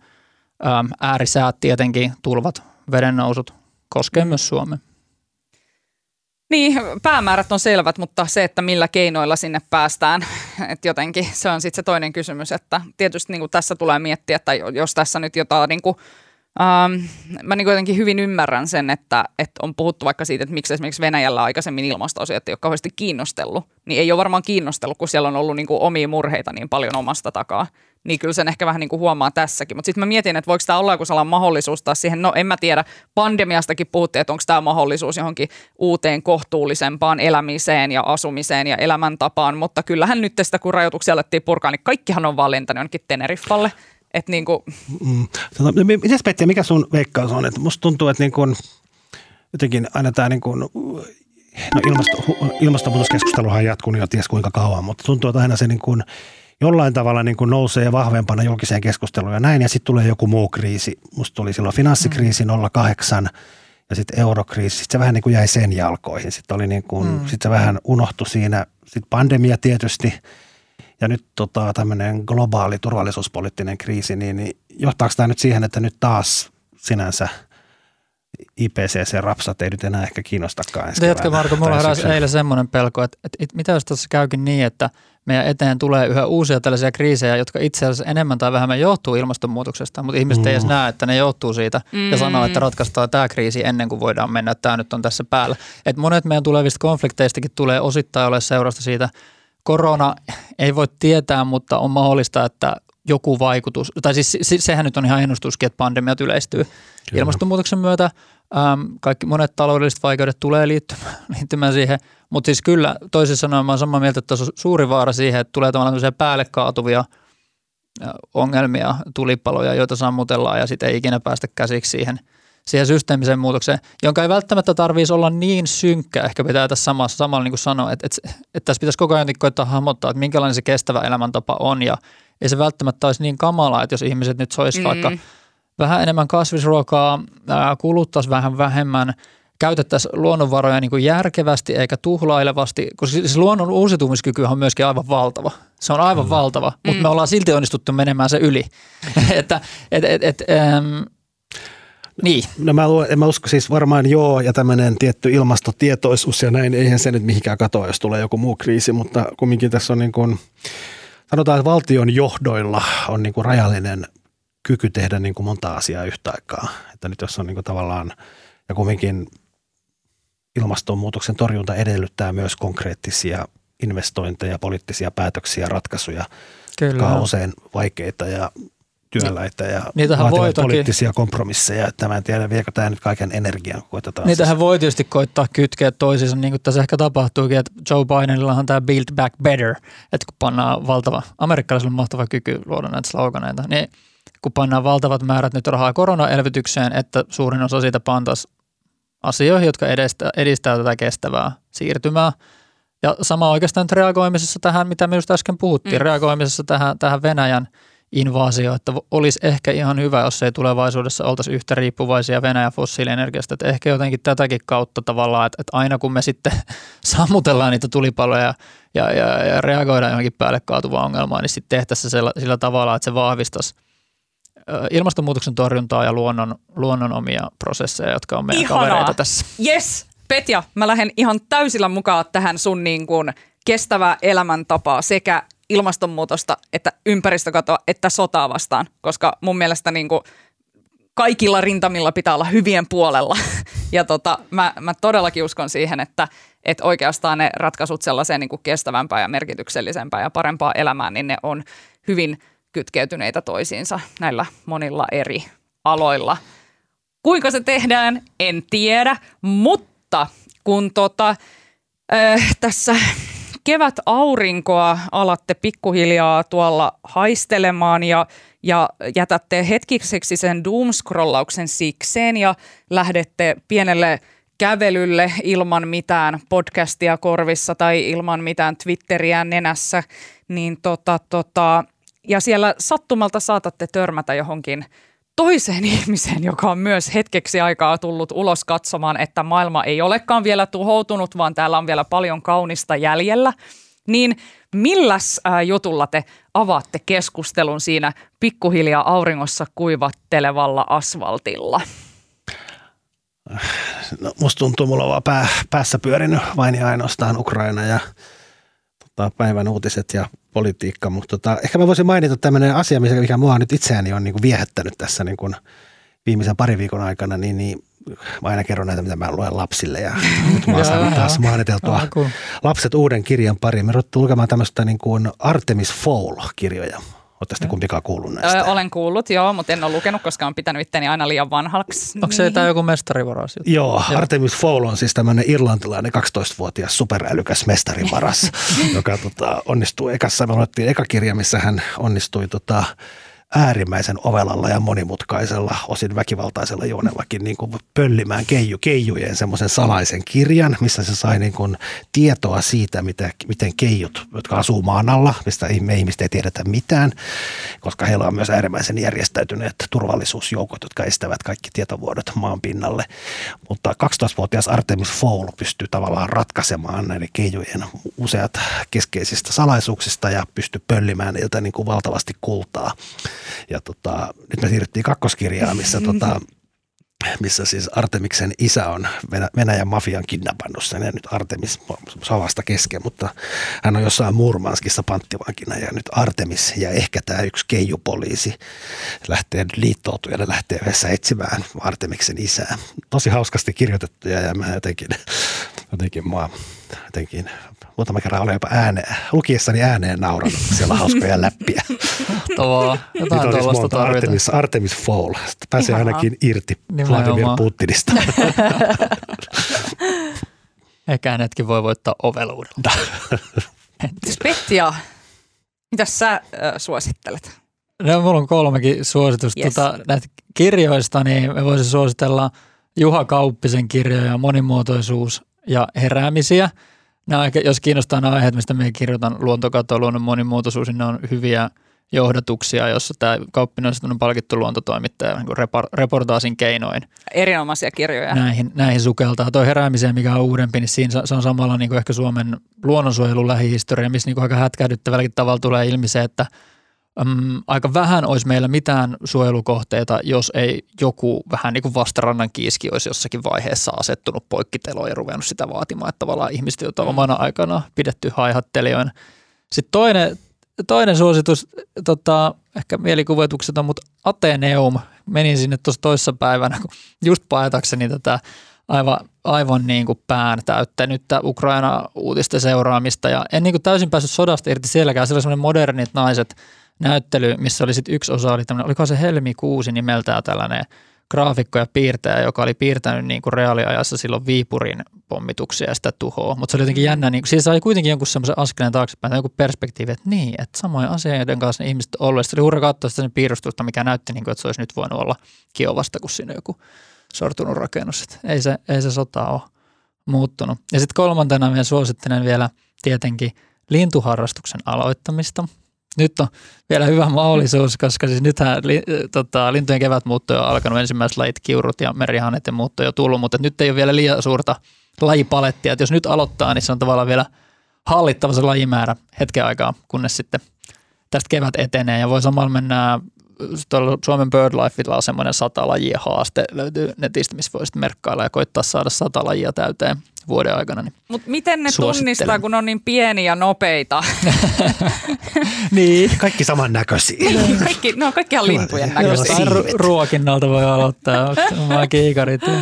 äm, äärisäät tietenkin, tulvat, vedennousut, koskee mm. myös Suomea. Niin, päämäärät on selvät, mutta se, että millä keinoilla sinne päästään, että jotenkin se on sitten se toinen kysymys, että tietysti niin kuin tässä tulee miettiä, että jos tässä nyt jotain niin kuin Ähm, mä niin jotenkin hyvin ymmärrän sen, että, että on puhuttu vaikka siitä, että miksi esimerkiksi Venäjällä aikaisemmin ilmastoasiat ei ole kauheasti kiinnostellut. Niin ei ole varmaan kiinnostellut, kun siellä on ollut niin kuin omia murheita niin paljon omasta takaa. Niin kyllä sen ehkä vähän niin kuin huomaa tässäkin. Mutta sitten mä mietin, että voiko tämä olla joku sellainen mahdollisuus taas siihen, no en mä tiedä, pandemiastakin puhuttiin, että onko tämä mahdollisuus johonkin uuteen kohtuullisempaan elämiseen ja asumiseen ja elämäntapaan. Mutta kyllähän nyt tästä, kun rajoituksia alettiin purkaa, niin kaikkihan on vaan lentänyt jonnekin Teneriffalle. Että niin kuin... mm. Tota, Petja, mikä sun veikkaus on? Että musta tuntuu, että niin kuin, jotenkin aina tämä niin kuin, no ilmasto, ilmastonmuutoskeskusteluhan jatkuu jo ties kuinka kauan, mutta tuntuu, että aina se niin kuin, jollain tavalla niin kuin nousee vahvempana julkiseen keskusteluun ja näin, ja sitten tulee joku muu kriisi. Musta tuli silloin finanssikriisi 08 ja sitten eurokriisi, sitten se vähän niin kuin jäi sen jalkoihin. Sitten oli niin kuin, mm. sit se vähän unohtui siinä. Sitten pandemia tietysti – ja nyt tota, tämmöinen globaali turvallisuuspoliittinen kriisi, niin, niin johtaako tämä nyt siihen, että nyt taas sinänsä IPCC-rapsat ei nyt enää ehkä kiinnostakaan ensi Tiedätkö Marko, mulla heräsi eilen semmoinen pelko, että, että, että mitä jos tässä käykin niin, että meidän eteen tulee yhä uusia tällaisia kriisejä, jotka itse asiassa enemmän tai vähemmän johtuu ilmastonmuutoksesta, mutta ihmiset mm. ei edes mm. näe, että ne johtuu siitä mm. ja sanoo, että ratkaistaan tämä kriisi ennen kuin voidaan mennä, että tämä nyt on tässä päällä. Et monet meidän tulevista konflikteistakin tulee osittain ole seurasta siitä korona ei voi tietää, mutta on mahdollista, että joku vaikutus, tai siis sehän nyt on ihan ennustuskin, että pandemiat yleistyy Kyllä. ilmastonmuutoksen myötä. Ähm, kaikki monet taloudelliset vaikeudet tulee liittymään, liittymään siihen, mutta siis kyllä toisin sanoen mä olen samaa mieltä, että on suuri vaara siihen, että tulee tavallaan päälle kaatuvia ongelmia, tulipaloja, joita sammutellaan ja sitten ei ikinä päästä käsiksi siihen – siihen systeemiseen muutokseen, jonka ei välttämättä tarvitsisi olla niin synkkä, ehkä pitää tässä samassa, samalla niin kuin sanoa, että, että, että tässä pitäisi koko ajan koittaa hahmottaa, että minkälainen se kestävä elämäntapa on ja ei se välttämättä olisi niin kamalaa, että jos ihmiset nyt sois mm. vaikka vähän enemmän kasvisruokaa, kuluttaisi vähän vähemmän, käytettäisiin luonnonvaroja niin kuin järkevästi eikä tuhlailevasti, koska siis luonnon uusitumiskyky on myöskin aivan valtava. Se on aivan mm. valtava, mutta mm. me ollaan silti onnistuttu menemään se yli. että et, et, et, ähm, niin. No mä, mä usko siis varmaan joo ja tämmöinen tietty ilmastotietoisuus ja näin, eihän se nyt mihinkään katoa, jos tulee joku muu kriisi, mutta kumminkin tässä on niin kuin, sanotaan, että valtion johdoilla on niin kuin rajallinen kyky tehdä niin kuin monta asiaa yhtä aikaa. Että nyt jos on niin kuin tavallaan, ja kumminkin ilmastonmuutoksen torjunta edellyttää myös konkreettisia investointeja, poliittisia päätöksiä, ratkaisuja, Kyllä. jotka on usein vaikeita ja työläitä ja Niitähän voi poliittisia toki, kompromisseja. Että mä en tiedä, viekö tämä nyt kaiken energian, kun koitetaan. Niitähän siis. voi tietysti koittaa kytkeä toisiinsa, niin kuin tässä ehkä tapahtuukin, että Joe Bidenillahan tämä Build Back Better, että kun pannaan valtava, amerikkalaisilla on mahtava kyky luoda näitä sloganeita, niin kun pannaan valtavat määrät nyt rahaa koronaelvytykseen, että suurin osa siitä pantaisi asioihin, jotka edistää, edistää tätä kestävää siirtymää. Ja sama oikeastaan nyt reagoimisessa tähän, mitä me just äsken puhuttiin, mm. reagoimisessa tähän, tähän Venäjän – invaasio, että olisi ehkä ihan hyvä, jos ei tulevaisuudessa oltaisi yhtä riippuvaisia Venäjän fossiilienergiasta, että ehkä jotenkin tätäkin kautta tavallaan, että, että aina kun me sitten sammutellaan niitä tulipaloja ja, ja, ja reagoidaan johonkin päälle kaatuvaan ongelmaan, niin sitten tehtäisiin sillä, sillä tavalla, että se vahvistaisi ilmastonmuutoksen torjuntaa ja luonnon, luonnon omia prosesseja, jotka on meidän Ihanaa. kavereita tässä. Yes, Petja, mä lähden ihan täysillä mukaan tähän sun niin kuin kestävää elämäntapaa sekä ilmastonmuutosta, että ympäristökatoa, että sotaa vastaan, koska mun mielestä niin kuin kaikilla rintamilla pitää olla hyvien puolella. Ja tota, mä, mä todellakin uskon siihen, että, että oikeastaan ne ratkaisut sellaiseen niin kuin kestävämpään ja merkityksellisempään ja parempaan elämään, niin ne on hyvin kytkeytyneitä toisiinsa näillä monilla eri aloilla. Kuinka se tehdään, en tiedä, mutta kun tota, äh, tässä kevät aurinkoa alatte pikkuhiljaa tuolla haistelemaan ja, ja jätätte hetkiseksi sen doomscrollauksen sikseen ja lähdette pienelle kävelylle ilman mitään podcastia korvissa tai ilman mitään Twitteriä nenässä, niin tota, tota, ja siellä sattumalta saatatte törmätä johonkin toiseen ihmiseen, joka on myös hetkeksi aikaa tullut ulos katsomaan, että maailma ei olekaan vielä tuhoutunut, vaan täällä on vielä paljon kaunista jäljellä, niin milläs jutulla te avaatte keskustelun siinä pikkuhiljaa auringossa kuivattelevalla asfaltilla? No, musta tuntuu, mulla on vaan pää, päässä pyörinyt vain ja ainoastaan Ukraina ja tota, päivän uutiset ja politiikka, mutta tota, ehkä mä voisin mainita tämmöinen asia, mikä mua nyt itseäni on niin kuin viehättänyt tässä niin kuin viimeisen parin viikon aikana, niin, niin mä aina kerron näitä, mitä mä luen lapsille ja nyt mä oon saanut taas maaniteltua lapset uuden kirjan pariin. Me ruvettiin lukemaan tämmöistä niin kuin Artemis Fowl-kirjoja. Oletteko sitten kumpikaan kuullut näistä? Öö, olen kuullut, joo, mutta en ole lukenut, koska olen pitänyt itteni aina liian vanhaksi. Onko se tämä joku mestarivaras? Joo, joo, Artemis Fowl on siis tämmöinen irlantilainen 12-vuotias superälykäs mestarivaras, joka tota, onnistuu ekassa. Me luettiin eka kirja, missä hän onnistui tota, äärimmäisen ovelalla ja monimutkaisella, osin väkivaltaisella juonellakin niin kuin pöllimään keiju, keijujen semmoisen salaisen kirjan, missä se sai niin kuin tietoa siitä, mitä, miten keijut, jotka asuu maan alla, mistä me ihmiset ei tiedetä mitään, koska heillä on myös äärimmäisen järjestäytyneet turvallisuusjoukot, jotka estävät kaikki tietovuodot maan pinnalle. Mutta 12-vuotias Artemis Fowl pystyy tavallaan ratkaisemaan näiden keijujen useat keskeisistä salaisuuksista ja pystyy pöllimään niiltä niin kuin valtavasti kultaa. Ja tota, nyt me siirryttiin kakkoskirjaan, missä tota, missä siis Artemiksen isä on Venäjän mafian kidnappannut sen ja nyt Artemis savasta kesken, mutta hän on jossain Murmanskissa panttivankina ja nyt Artemis ja ehkä tämä yksi keijupoliisi lähtee liittoutujalle lähtee yhdessä etsimään Artemiksen isää. Tosi hauskasti kirjoitettuja ja mä jotenkin, jotenkin mua jotenkin muutama kerran olen jopa ääneen, lukiessani ääneen naurannut, siellä on hauskoja läppiä. Mahtavaa. Jotain Nyt olisi monta Artemis, Artemis Fall. Sitten pääsee Ihanaa. ainakin irti Nimenomaan. Vladimir Putinista. Ehkä hänetkin voi voittaa oveluudella. Petja, mitä sä äh, suosittelet? No, mulla on kolmekin suositusta. Yes. Tota, näitä kirjoista niin me voisin suositella Juha Kauppisen kirjoja Monimuotoisuus ja heräämisiä – nämä ehkä, jos kiinnostaa nämä aiheet, mistä me kirjoitan luontokato, luonnon monimuotoisuus, niin ne on hyviä johdatuksia, jossa tämä Kauppinen on palkittu luontotoimittaja niin reportaasin keinoin. Erinomaisia kirjoja. Näihin, näihin sukeltaa. Tuo heräämiseen, mikä on uudempi, niin siinä se on samalla niin kuin ehkä Suomen luonnonsuojelun lähihistoria, missä niin kuin aika hätkähdyttävälläkin tavalla tulee ilmi se, että – äm, aika vähän olisi meillä mitään suojelukohteita, jos ei joku vähän niin kuin vastarannan kiiski olisi jossakin vaiheessa asettunut poikkiteloon ja ruvennut sitä vaatimaan, että tavallaan ihmiset, joita on omana aikana pidetty haihattelijoina. Sitten toinen, toinen suositus, tota, ehkä mielikuvitukset on, mutta Ateneum, menin sinne tuossa päivänä, just paetakseni tätä aivan, aivan niin kuin pään täyttänyttä Ukraina-uutisten seuraamista ja en niin kuin täysin päässyt sodasta irti sielläkään. Siellä semmoinen modernit naiset – näyttely, missä oli sitten yksi osa, oli tämmöinen, oliko se Helmi Kuusi nimeltään tällainen graafikko ja piirtäjä, joka oli piirtänyt niin kuin reaaliajassa silloin Viipurin pommituksia ja sitä tuhoa. Mutta se oli jotenkin jännä, niin siis sai kuitenkin jonkun semmoisen askeleen taaksepäin, joku perspektiivi, että niin, että samoin asioiden kanssa ne ihmiset olleet. Se oli hurra katsoa sitä sen piirustusta, mikä näytti, niin kuin, että se olisi nyt voinut olla Kiovasta, kun siinä joku sortunut rakennus. Että ei se, ei se sota ole muuttunut. Ja sitten kolmantena vielä suosittelen vielä tietenkin lintuharrastuksen aloittamista nyt on vielä hyvä mahdollisuus, koska siis nythän li, tota, lintujen kevätmuutto on alkanut, ensimmäiset lajit, kiurut ja merihanet ja muutto jo tullut, mutta nyt ei ole vielä liian suurta lajipalettia, että jos nyt aloittaa, niin se on tavallaan vielä hallittava se lajimäärä hetken aikaa, kunnes sitten tästä kevät etenee. Ja voi samalla mennä tuolla Suomen BirdLifeilla on semmoinen sata lajia haaste, löytyy netistä, missä voisit merkkailla ja koittaa saada sata lajia täyteen vuoden aikana. Niin Mutta miten ne tunnistaa, kun on niin pieniä ja nopeita? niin. Kaikki samannäköisiä. Niin, kaikki, no kaikki ihan lintujen näköisiä. Ru- ruokinnalta voi aloittaa, omaa kiikarit. Ja,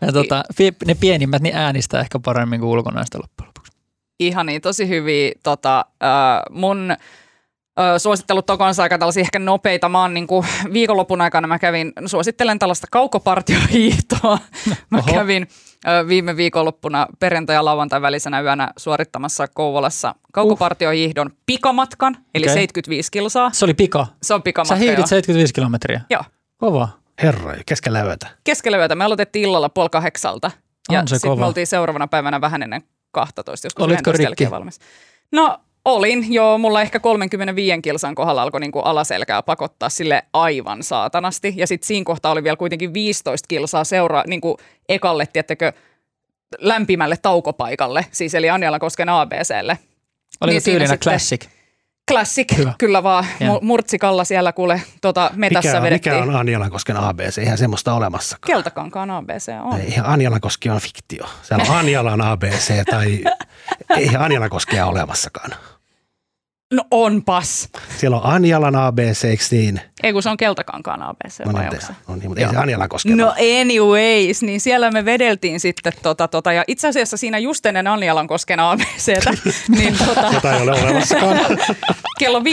ja tota, ne pienimmät niin äänistää ehkä paremmin kuin ulkonaista loppujen lopuksi. Ihan niin, tosi hyviä. Tota, äh, mun suosittelut tokonsa aika tällaisia ehkä nopeita. Mä oon niin kuin viikonlopun aikana mä kävin, suosittelen tällaista kaukopartiohiihtoa. Mä Oho. kävin viime viikonloppuna perjantai- ja lauantai välisenä yönä suorittamassa Kouvolassa kaukopartiohiihdon pikamatkan, eli okay. 75 kilsaa. Se oli pika? Se on pikamatka, Sä hiidit 75 kilometriä? Joo. Kova. Herra, keskellä yötä. Keskellä yötä. Me aloitettiin illalla puoli kahdeksalta. Ja sitten me oltiin seuraavana päivänä vähän ennen 12, joskus Olitko rikki? valmis. No Olin, joo. Mulla ehkä 35 kilsan kohdalla alkoi niin kuin alaselkää pakottaa sille aivan saatanasti. Ja sitten siinä kohtaa oli vielä kuitenkin 15 kilsaa seuraa niin kuin ekalle, tiettäkö, lämpimälle taukopaikalle, siis eli Anjalan-kosken ABClle. Oliko niin tyylinen classic? Classic, Hyvä. kyllä vaan. Ja. Murtsikalla siellä kuule tuota, metässä mikä, vedettiin. Mikä on Anjalankosken ABC? Eihän semmoista olemassakaan. Keltakankaan ABC on. Ei, Anjalankoski on fiktio. Siellä on Anjalan ABC tai ei Anjalankoskea olemassakaan. No onpas. Siellä on Anjalan ABC, eikö niin? Ei kun se on Keltakankaan ABC. No niin, no niin mutta ei se Anjala koske. No anyways, niin siellä me vedeltiin sitten tota, tota, ja itse asiassa siinä just ennen Anjalan kosken ABCtä. niin, tota, Jota ei ole olemassakaan. kello 5.40,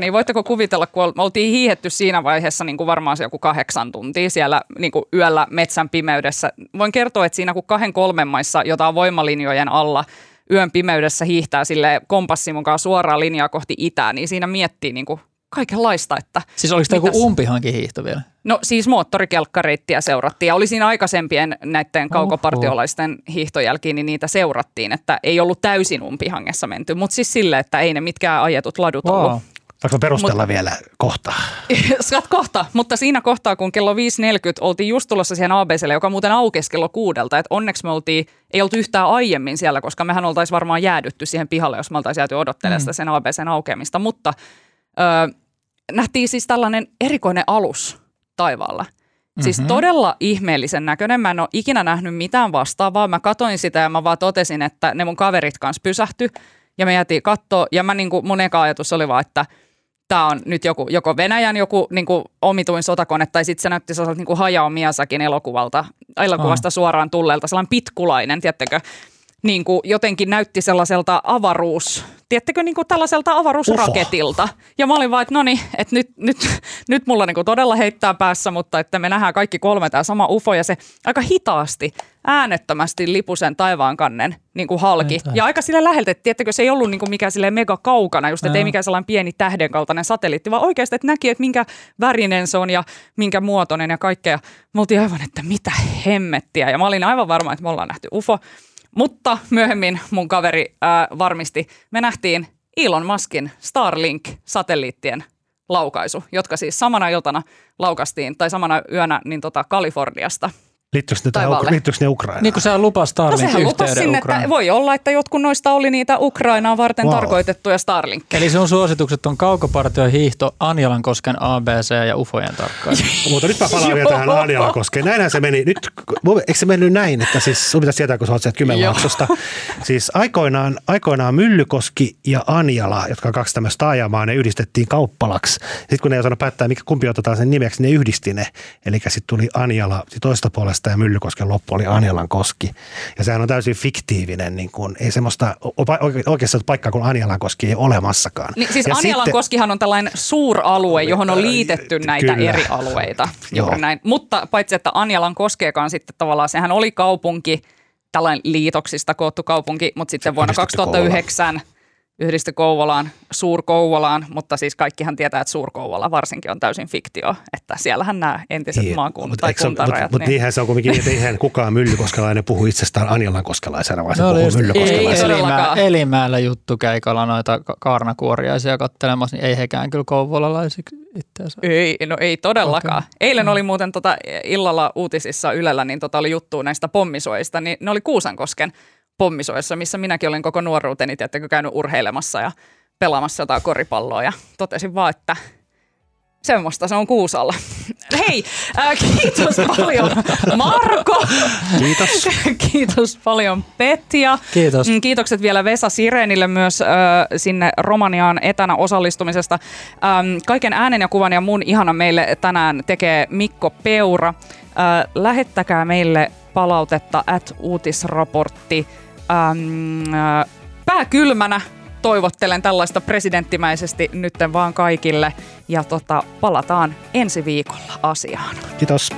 niin voitteko kuvitella, kun oltiin hiihetty siinä vaiheessa niin kuin varmaan se joku kahdeksan tuntia siellä niin kuin yöllä metsän pimeydessä. Voin kertoa, että siinä kun kahden kolmen maissa jotain voimalinjojen alla – yön pimeydessä hiihtää sille kompassin mukaan suoraan linjaa kohti itää, niin siinä miettii niin kuin kaikenlaista. Että siis oliko tämä joku umpihankin hiihto vielä? No siis moottorikelkkareittiä seurattiin ja oli siinä aikaisempien näiden kaukopartiolaisten hiihtojälkiin, niin niitä seurattiin, että ei ollut täysin umpihangessa menty, mutta siis sille, että ei ne mitkään ajetut ladut wow. ollut. Saanko perustella Mut, vielä kohta? Saat kohta, mutta siinä kohtaa, kun kello 5.40 oltiin just tulossa siihen ABClle, joka muuten aukesi kello kuudelta, että onneksi me oltiin, ei oltu yhtään aiemmin siellä, koska mehän oltaisiin varmaan jäädytty siihen pihalle, jos me oltaisiin jääty odottelemaan mm. sen ABCn aukeamista, mutta ö, nähtiin siis tällainen erikoinen alus taivaalla. Siis mm-hmm. todella ihmeellisen näköinen. Mä en ole ikinä nähnyt mitään vastaavaa. Mä katoin sitä ja mä vaan totesin, että ne mun kaverit kanssa pysähty ja me jätiin kattoa. Ja mä niin kuin, mun eka ajatus oli vaan, että – tämä on nyt joku, joko Venäjän joku niin kuin omituin sotakone, tai sitten se näytti sellaiselta niin kuin Hayao Miyazakin elokuvalta, elokuvasta oh. suoraan tulleelta, sellainen pitkulainen, tiedättekö, niin kuin jotenkin näytti sellaiselta avaruus, tiedättekö, niin kuin tällaiselta avaruusraketilta. Ufo. Ja mä olin vaan, että no niin, että nyt, nyt, nyt mulla niin kuin todella heittää päässä, mutta että me nähdään kaikki kolme tämä sama ufo, ja se aika hitaasti, äänettömästi lipusen taivaan kannen niin kuin halki. Ja aika sille läheltä, että tiedättekö, se ei ollut niin kuin mikään sille mega kaukana, just, että ei mikään sellainen pieni tähden kaltainen satelliitti, vaan oikeasti, että näki, että minkä värinen se on ja minkä muotoinen ja kaikkea. Me oltiin aivan, että mitä hemmettiä. Ja mä olin aivan varma, että me ollaan nähty ufo. Mutta myöhemmin mun kaveri ää, varmisti, me nähtiin Elon Muskin Starlink-satelliittien laukaisu, jotka siis samana iltana laukastiin, tai samana yönä niin tota Kaliforniasta – Liittyykö ne, taivaalle. liittyykö ne Ukrainaan? Niin kuin sehän lupasi Starlink no lupasi sinne, että voi olla, että jotkut noista oli niitä Ukrainaan varten wow. tarkoitettuja Starlink. Eli sun suositukset on kaukopartio, hiihto, Anjalankosken ABC ja UFOjen tarkkailu. Mutta nyt mä palaan vielä tähän Anjalankoskeen. Näinhän se meni. Nyt, eikö se mennyt näin, että siis sun pitäisi tietää, kun sä oot sieltä Kymenlaaksosta. siis aikoinaan, aikoinaan Myllykoski ja Anjala, jotka on kaksi tämmöistä taajamaa, ne yhdistettiin kauppalaksi. Sitten kun ne ei osannut päättää, mikä kumpi otetaan sen nimeksi, ne yhdisti ne. Eli sitten tuli Anjala toista puolesta Ja Myllykosken loppu oli Anjalan koski. Ja sehän on täysin fiktiivinen, niin kuin, ei semmoista oikeastaan paikkaa kuin Anjalan koski ei olemassakaan. Niin, siis Anjalan koskihan on tällainen suuralue, johon on liitetty näitä Kyllä. eri alueita. Juuri näin. Mutta paitsi, että Anjalan koskeekaan sitten tavallaan, sehän oli kaupunki, tällainen liitoksista koottu kaupunki, mutta sitten se vuonna 2009 Kouvola yhdisty Kouvolaan, Suur-Kouvolaan, mutta siis kaikkihan tietää, että Suur-Kouvola varsinkin on täysin fiktio, että siellähän nämä entiset niin, maakunnat tai kuntarajat. Mutta mut, niin. niinhän se on kuitenkin, että eihän kukaan myllykoskelainen puhu itsestään Anjalankoskelaisena, vaan se no, puhuu myllykoskelaisena. Ei elimää, Elimäällä keikalla noita kaarnakuoriaisia kattelemassa, niin ei hekään kyllä kouvolalaisiksi itseänsä. Ei, no ei todellakaan. Okay. Eilen oli muuten tota, illalla uutisissa Ylellä, niin tota oli juttu näistä pommisuojista, niin ne oli Kuusankosken pommisoessa, missä minäkin olen koko nuoruuteni, tiedättekö, käynyt urheilemassa ja pelaamassa jotain koripalloa ja totesin vaan, että semmoista se on Kuusalla. Hei, äh, kiitos paljon Marko. Kiitos. kiitos paljon Petja. Kiitos. Mm, Kiitokset vielä Vesa Sirenille myös äh, sinne Romaniaan etänä osallistumisesta. Ähm, kaiken äänen ja kuvan ja mun ihana meille tänään tekee Mikko Peura. Äh, lähettäkää meille palautetta at uutisraportti. Ähm, äh, pääkylmänä toivottelen tällaista presidenttimäisesti nytten vaan kaikille. Ja tota, palataan ensi viikolla asiaan. Kiitos.